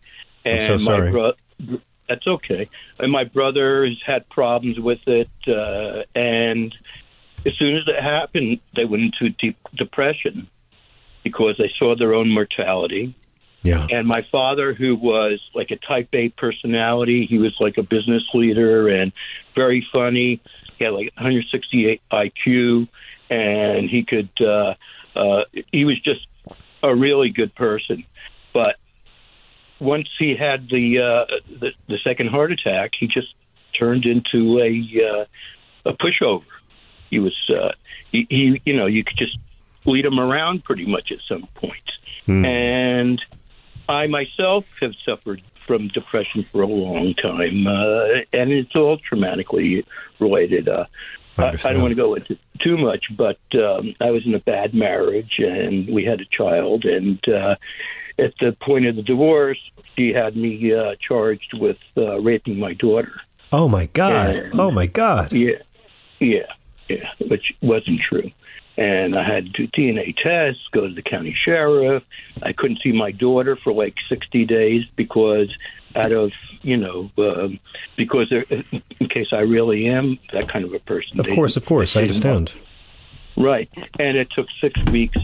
and
so
my brother. That's okay. And my brother has had problems with it, uh, and as soon as it happened, they went into deep depression because they saw their own mortality
Yeah.
And my father, who was like a type A personality, he was like a business leader and very funny. He had like 168 IQ, and he could. Uh, uh, he was just a really good person. But once he had the uh, the, the second heart attack, he just turned into a uh, a pushover. He was uh, he, he you know you could just lead him around pretty much at some point.
Hmm.
And I myself have suffered from depression for a long time, uh, and it's all traumatically related. Uh,
I
I, don't want to go into too much, but um, I was in a bad marriage, and we had a child. And uh, at the point of the divorce, she had me uh, charged with uh, raping my daughter.
Oh my God.
And-
Oh my God.
Yeah, yeah, yeah, which wasn't true. And I had to do DNA tests, go to the county sheriff. I couldn't see my daughter for like 60 days because out of, you know, um, because there, in case I really am that kind of a person.
Of course, of course. I understand.
Right, and it took six weeks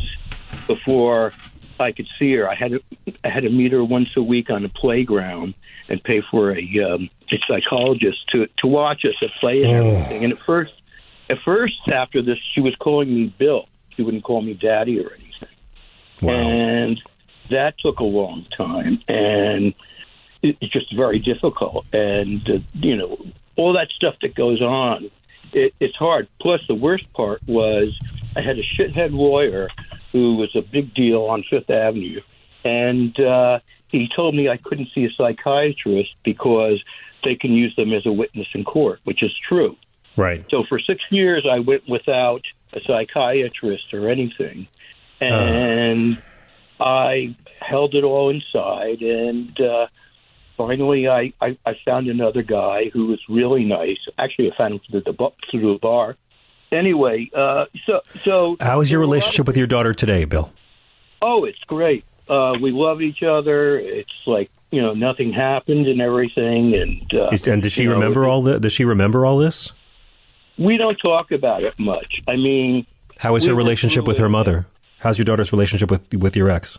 before I could see her. I had to, I had to meet her once a week on the playground and pay for a, um, a psychologist to to watch us at play and
Oh.
everything. And at first, at first after this, she was calling me Bill. She wouldn't call me Daddy or anything.
Wow.
And that took a long time, and it's just very difficult. And uh, you know, all that stuff that goes on, it, it's hard. Plus, the worst part was I had a shithead lawyer who was a big deal on Fifth Avenue, and uh, he told me I couldn't see a psychiatrist because they can use them as a witness in court, which is true.
Right.
So for six years, I went without a psychiatrist or anything, and I held it all inside. And uh, finally, I, I I found another guy who was really nice. Actually, I found him through the through a bar. Anyway, uh, so so
How is your
there were a lot of-
relationship with your daughter today, Bill?
Oh, it's great. Uh, we love each other. It's like you know nothing happened and everything. And uh,
and does she
you know,
remember all the, Does she remember all this?
We don't talk about it much. I mean,
How is her relationship with her mother? How's your daughter's relationship with with your ex?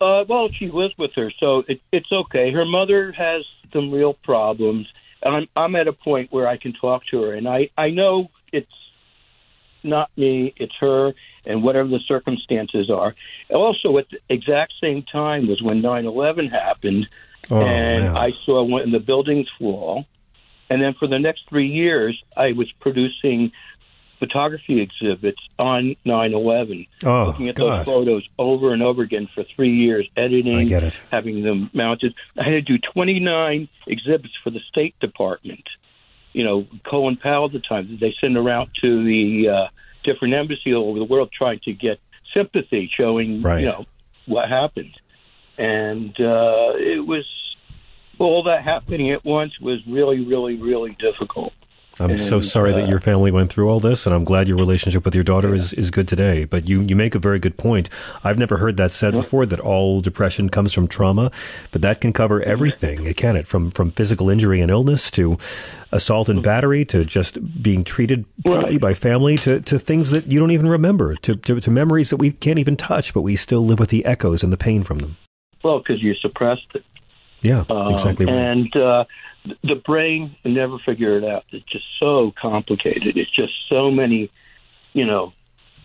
Uh, well, she lives with her, so it, it's okay. Her mother has some real problems, and I'm I'm at a point where I can talk to her, and I I know it's not me, it's her, and whatever the circumstances are. Also, at the exact same time was when 9/11 happened,
Oh,
and
man.
I saw one of the buildings fall, and then for the next three years, I was producing photography exhibits on 9/11
Oh,
looking at
God.
those photos over and over again for three years, editing, having them mounted. I had to do 29 exhibits for the State Department. You know, Colin Powell at the time, they send around to the uh, different embassies all over the world trying to get sympathy, showing,
Right.
you know, what happened. And uh, it was all that happening at once was really, really, really difficult.
I'm so
And,
sorry that
uh,
your family went through all this, and I'm glad your relationship with your daughter is, is good today. But you, you make a very good point. I've never heard that said before that all depression comes from trauma, but that can cover everything, it can it? From, from physical injury and illness to assault and battery to just being treated poorly by family to, to things that you don't even remember, to, to, to memories that we can't even touch, but we still live with the echoes and the pain from them.
Well, because you suppressed it.
Yeah,
Um,
exactly right.
And uh, the brain can never figure it out. It's just so complicated. It's just so many, you know,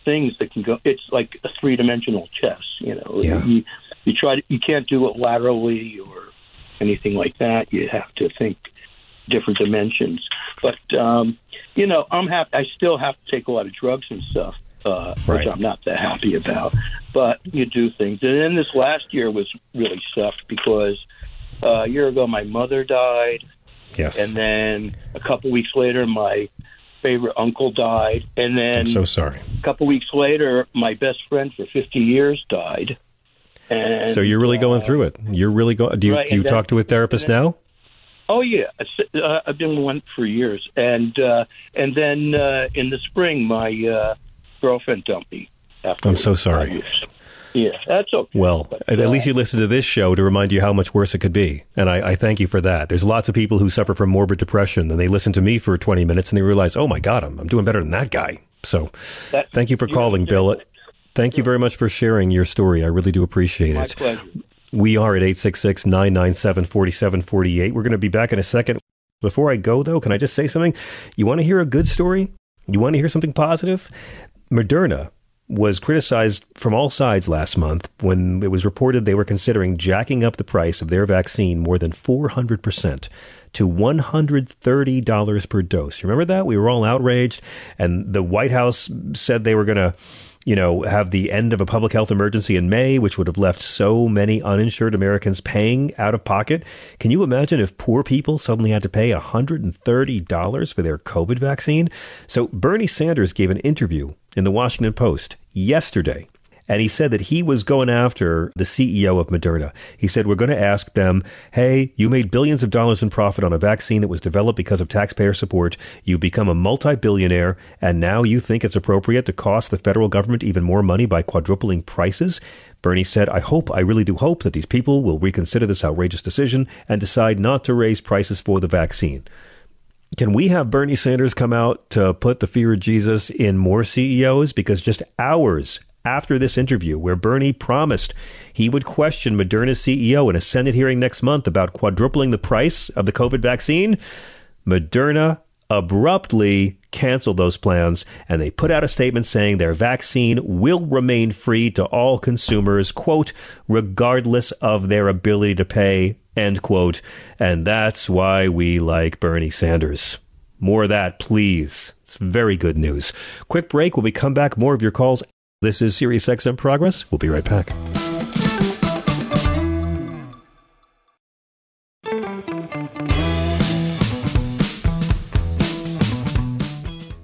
things that can go. It's like a three dimensional chess. You know,
Yeah.
you you try to you can't do it laterally or anything like that. You have to think different dimensions. But um, you know, I'm happy. I still have to take a lot of drugs and stuff. Uh,
Right.
Which I'm not that happy about, but you do things. And then this last year was really tough because uh, a year ago my mother died,
yes.
and then a couple weeks later my favorite uncle died, and then
I'm so sorry.
a couple weeks later my best friend for 50 years died. And
So you're really going
uh,
through it. You're really going. Do you,
right,
do you
then-
talk to a therapist
then-
now?
Oh yeah, uh, I've been one for years, and uh, and then uh, in the spring, my uh, girlfriend dumped me. After
I'm so sorry.
years. Yeah, that's okay.
Well,
But,
at,
uh,
least you listen to this show to remind you how much worse it could be. And I, I thank you for that. There's lots of people who suffer from morbid depression and they listen to me for 20 minutes and they realize, oh my God, I'm, I'm doing better than that guy. So thank you for calling, Bill. Thank you very much for sharing your story. I really do appreciate
My
it.
pleasure.
We are at 866 997 4748. We're going to be back in a second. Before I go, though, can I just say something? You want to hear a good story? You want to hear something positive? Moderna was criticized from all sides last month when it was reported they were considering jacking up the price of their vaccine more than 400% to $130 per dose. Remember that? We were all outraged, and the White House said they were going to you know, have the end of a public health emergency in May, which would have left so many uninsured Americans paying out of pocket. Can you imagine if poor people suddenly had to pay $130 for their COVID vaccine? So Bernie Sanders gave an interview in the Washington Post yesterday and he said that he was going after the CEO of Moderna. He said, We're going to ask them, hey, you made billions of dollars in profit on a vaccine that was developed because of taxpayer support. You've become a multi billionaire, and now you think it's appropriate to cost the federal government even more money by quadrupling prices? Bernie said, I hope, I really do hope that these people will reconsider this outrageous decision and decide not to raise prices for the vaccine. Can we have Bernie Sanders come out to put the fear of Jesus in more CEOs? Because just hours after this interview, where Bernie promised he would question Moderna's CEO in a Senate hearing next month about quadrupling the price of the COVID vaccine, Moderna abruptly canceled those plans and they put out a statement saying their vaccine will remain free to all consumers, quote, regardless of their ability to pay, end quote. And that's why we like Bernie Sanders. More of that, please. It's very good news. Quick break. When we come back, more of your calls this is Sirius XM Progress. We'll be right back.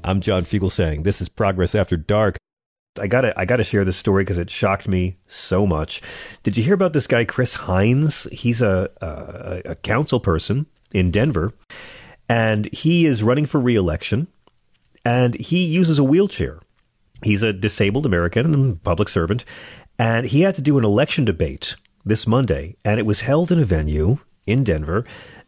I'm John Fugelsang this is Progress After Dark. I gotta, I gotta share this story because it shocked me so much. Did you hear about this guy, Chris Hinds? He's a, a, a council person in Denver, and he is running for reelection, and he uses a wheelchair. He's a disabled American and public servant, and he had to do an election debate this Monday, and it was held in a venue in Denver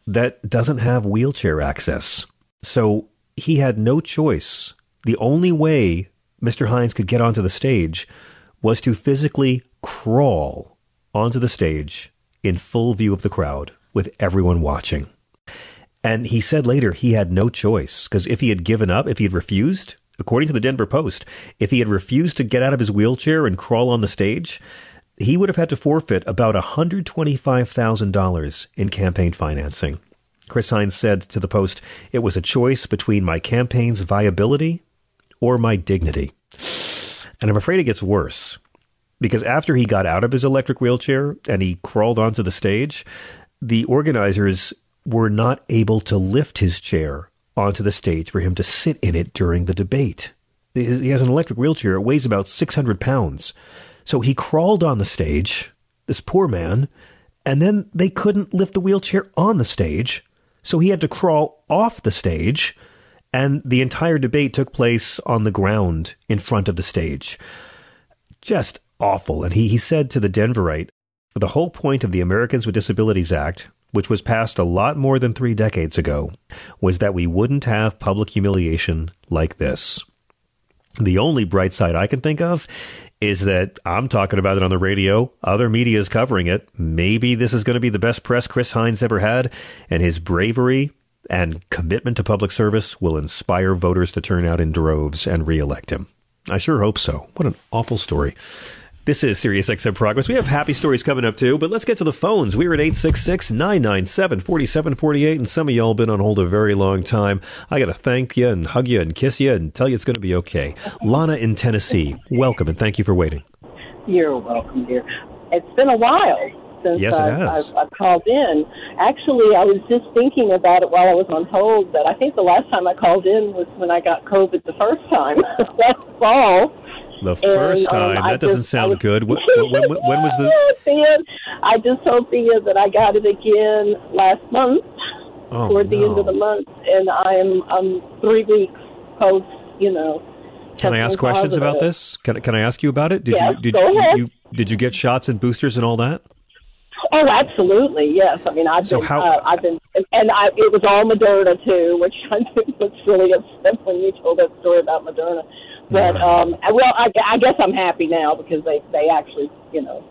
that doesn't have wheelchair access. So he had no choice. The only way Mr. Hinds could get onto the stage was to physically crawl onto the stage in full view of the crowd with everyone watching. And he said later he had no choice because if he had given up, if he had refused, According to the Denver Post, if he had refused to get out of his wheelchair and crawl on the stage, he would have had to forfeit about $125,000 in campaign financing. Chris Hinds said to the Post, It was a choice between my campaign's viability or my dignity. And I'm afraid it gets worse because after he got out of his electric wheelchair and he crawled onto the stage, the organizers were not able to lift his chair onto the stage for him to sit in it during the debate. He has an electric wheelchair. It weighs about 600 pounds. So he crawled on the stage, this poor man, and then they couldn't lift the wheelchair on the stage. So he had to crawl off the stage, and the entire debate took place on the ground in front of the stage. Just awful. And he, he said to the Denverite, the whole point of the Americans with Disabilities Act which was passed a lot more than three decades ago, was that we wouldn't have public humiliation like this. The only bright side I can think of is that I'm talking about it on the radio. Other media is covering it. Maybe this is going to be the best press Chris Hinds ever had, and his bravery and commitment to public service will inspire voters to turn out in droves and reelect him. I sure hope so. What an awful story. This is Sirius XM Progress. We have happy stories coming up too, but let's get to the phones. We're at 866 997 4748, and some of y'all been on hold a very long time. I got to thank you and hug you and kiss you and tell you it's going to be okay. Lana in Tennessee, welcome and thank you for waiting.
You're welcome, dear. It's been a while since
yes,
I,
has.
I, I called in. Actually, I was just thinking about it while I was on hold that I think the last time I called in was when I got COVID the first time (laughs) last fall
the first
and,
um,
time.
that doesn't
just,
sound
was,
good. When, when, when, was the? (laughs)
Thea, I just told Thea that I got it again last month,
oh,
toward the end of the month, and I am um three weeks post. You know.
Can I ask questions about this? Can Can I ask you about it? Did
Yes,
you did
ahead.
you did you get shots and boosters and all that?
Oh, absolutely, yes. I mean, I've
So
been,
how-
uh, I've been, and I, it was all Moderna too, which (laughs) I think was really upset when you told that story about Moderna. But um, well, I, I guess I'm happy now because they they actually, you know,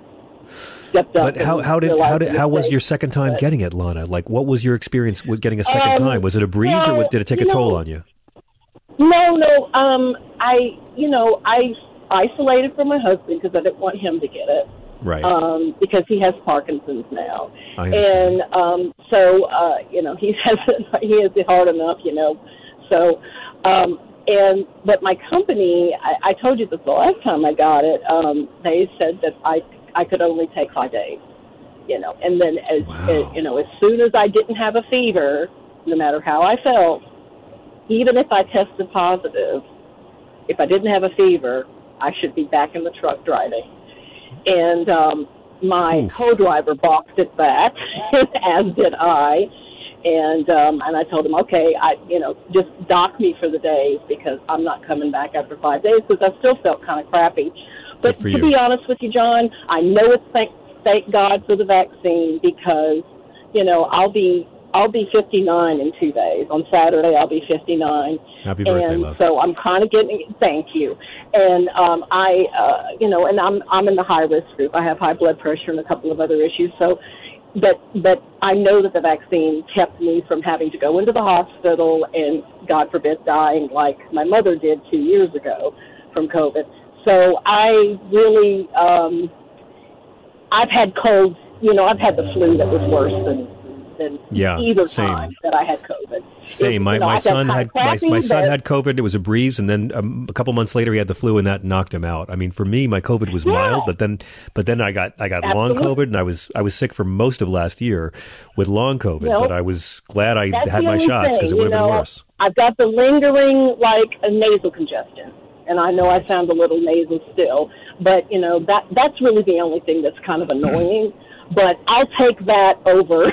stepped up.
But how how did how did how was your second time
But-
getting it, Lana? Like, what was your experience with getting a second
Um,
time? Was it a breeze, or what- did it take a toll
know,
on you?
No, no. Um, I, you know, I isolated from my husband because I didn't want him to get it.
Right.
Um, because he has Parkinson's now, and um, so uh, you know he (laughs) has he has it hard enough, you know. So, um, and but my company, I, I told you this the last time I got it. Um, they said that I I could only take five days, you know, and then as
Wow.
you know, as soon as I didn't have a fever, no matter how I felt, even if I tested positive, if I didn't have a fever, I should be back in the truck driving. And um, my
Oof.
co-driver balked at that, as did I. And um, and I told him, okay, I you know just dock me for the days because I'm not coming back after five days because I still felt kind of crappy. But to
you.
be honest with you, John, I know it's thank thank God for the vaccine because you know I'll be I'll be 59 in two days. On Saturday, I'll be 59.
Happy birthday,
and
love.
so I'm kind of getting. Thank you. And um, I, uh, you know, and I'm I'm in the high risk group. I have high blood pressure and a couple of other issues. So, but but I know that the vaccine kept me from having to go into the hospital and God forbid dying like my mother did two years ago from COVID. So I really, um, I've had colds. You know, I've had the flu that was worse than than
Yeah,
either
same.
time that I had COVID.
Same. My,
know,
my son had my,
crappy,
my son had COVID. It was a breeze, and then um, a couple months later he had the flu, and that knocked him out. I mean, for me, my COVID was
Yeah.
mild, but then but then I got I got long COVID, and I was I was sick for most of last year with long COVID.
Well,
but I was glad I had my shots because it would have been worse.
I've got the lingering like a nasal congestion, and I know I sound a little nasal still, but you know that that's really the only thing that's kind of annoying. But I'll take that over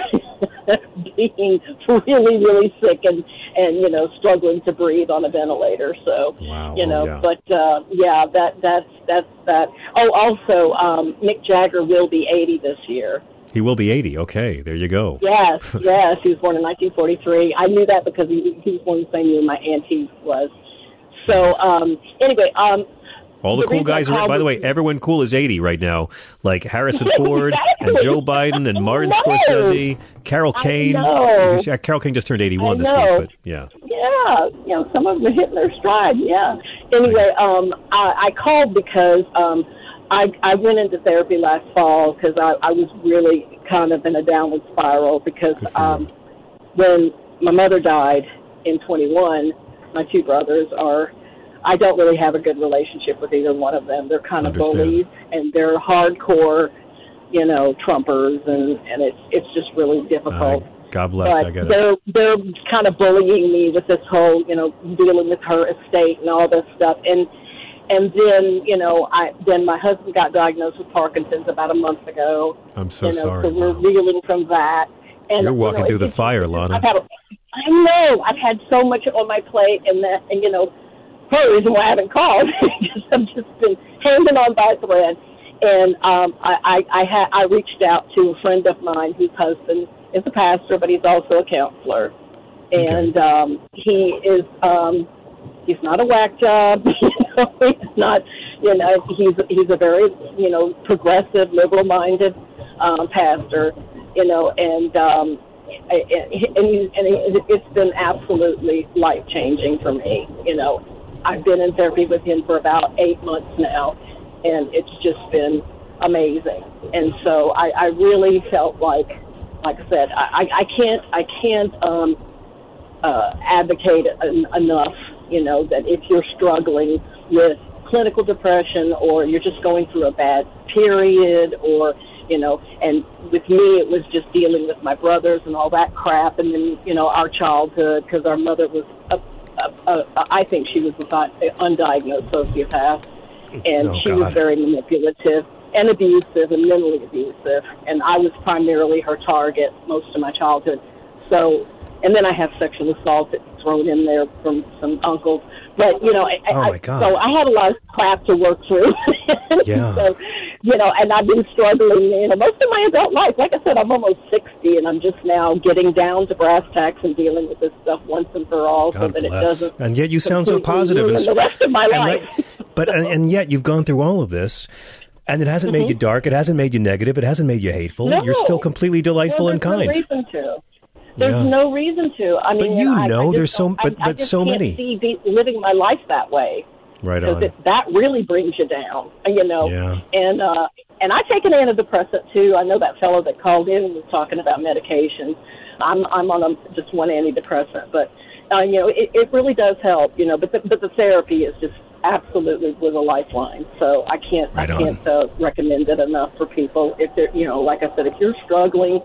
(laughs) being really, really sick and and you know struggling to breathe on a ventilator. So
Wow.
you
Oh,
know,
yeah.
but uh, yeah, that that's that's that. Oh, also, um, Mick Jagger will be 80 this year.
He will be eighty. Okay, there you go.
Yes, (laughs) yes, he was born in 1943. I knew that because he, he was born the same year my auntie was. So um, anyway, um,
All the,
the
cool guys are. By the way, everyone cool is eighty right now, like Harrison (laughs) Ford and Joe Biden and Martin. Scorsese, Carol Kane. Yeah, Carol Kane just turned eighty-one this week, but yeah.
yeah, you know, some of them are hitting their stride. Yeah. Anyway, um, I, I called because um, I I went into therapy last fall because I, I was really kind of in a downward spiral because um,
you.
when my mother died in 21, my two brothers are. I don't really have a good relationship with either one of them. They're kind of bullies and they're hardcore, you know, Trumpers, and and it's it's just really difficult
Uh, God bless.
but
I get it.
they're they're kind of bullying me with this whole you know dealing with her estate and all this stuff and and then you know I then my husband got diagnosed with Parkinson's about a month ago.
I'm so
you know,
sorry.
So we're
Wow.
reeling from that. And
You're
you
walking
know,
through the fire, Lana.
I've had a, I know I've had so much on my plate, and that and you know part of the reason why I haven't called (laughs) because I've just been hanging on by a thread. And um, I I I, ha- I reached out to a friend of mine whose husband is a pastor, but he's also a counselor, and um, he is um, he's not a whack job. (laughs) you know, he's not. You know, he's he's a very you know progressive, liberal-minded um, pastor. You know, and um, and and, and it's been absolutely life changing for me. You know, I've been in therapy with him for about eight months now, and it's just been amazing. And so I, I really felt like, like I said, I, I- can't I can't um, uh, advocate en- enough. You know that if you're struggling with clinical depression or you're just going through a bad period or you know and with me it was just dealing with my brothers and all that crap and then you know our childhood because our mother was a, a, a, I think she was a di- uh, undiagnosed sociopath and
Oh,
she was very manipulative and abusive and mentally abusive and I was primarily her target most of my childhood so and then I have sexual assault thrown in there from some uncles but you know I,
Oh, my God.
so I had a lot of crap to work through (laughs)
Yeah.
so you know and I've been struggling you know most of my adult life like I said I'm almost 60 and I'm just now getting down to brass tacks and dealing with this stuff once and for all so
God
that it
bless.
doesn't
And yet you sound so positive. And,
the rest of my life
like- (laughs) but and, and yet you've gone through all of this. And it hasn't made mm-hmm. you dark. It hasn't made you negative. It hasn't made you hateful.
No.
You're still completely delightful
well,
and
there's
kind.
No reason to. There's
Yeah.
no reason to. I mean,
But you know
I just
there's so-
don't-
but-
I, I
but so many.
See living my life that way
Right
because
on.
it, that really brings you down. You know.
Yeah.
And uh, and I take an antidepressant too. I know that fellow that called in was talking about medication. I'm I'm on a, just one antidepressant, but uh, you know it, it really does help. You know, but the, but the therapy is just absolutely was a lifeline. So I can't
Right
I can't uh, recommend it enough for people. If they're you know like I said, if you're struggling,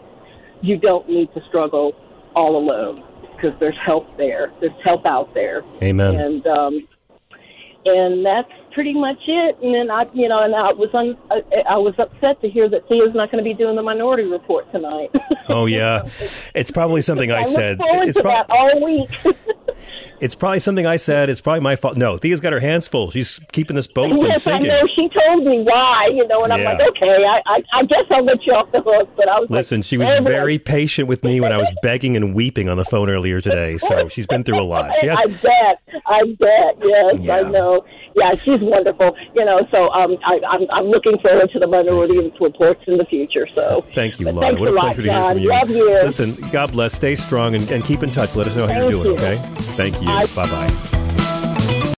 you don't need to struggle all alone because there's help there. There's help out there.
Amen.
And um, and that's pretty much it. And then I, you know, and I was un, I, I was upset to hear that Thea's not going to be doing the Minority Report tonight. (laughs)
Oh yeah, it's probably something I
look
said. It's
that all week. (laughs)
It's probably something I said. It's probably my fault. No, Thea's got her hands full. She's keeping this boat from
yes, I
sinking.
know. She told me why, you know, and I'm like, okay, I, I, I guess I'll let you off the hook. But I was
Listen,
like,
she was
"Oh,
very patient with me when I was begging and weeping on the phone earlier today. So she's been through a lot. She has. (laughs)
I bet. I bet. Yes,
Yeah.
I know. Yeah, she's wonderful. You know, so um, I, I'm I'm looking forward to the minority reports in the future. So
Thank you, Laura.
thanks
What
a lot,
pleasure to hear
John.
from you.
Love you.
Listen, God bless. Stay strong and, and keep in touch. Let us know how you're doing,
you.
okay? Thank you. Bye bye.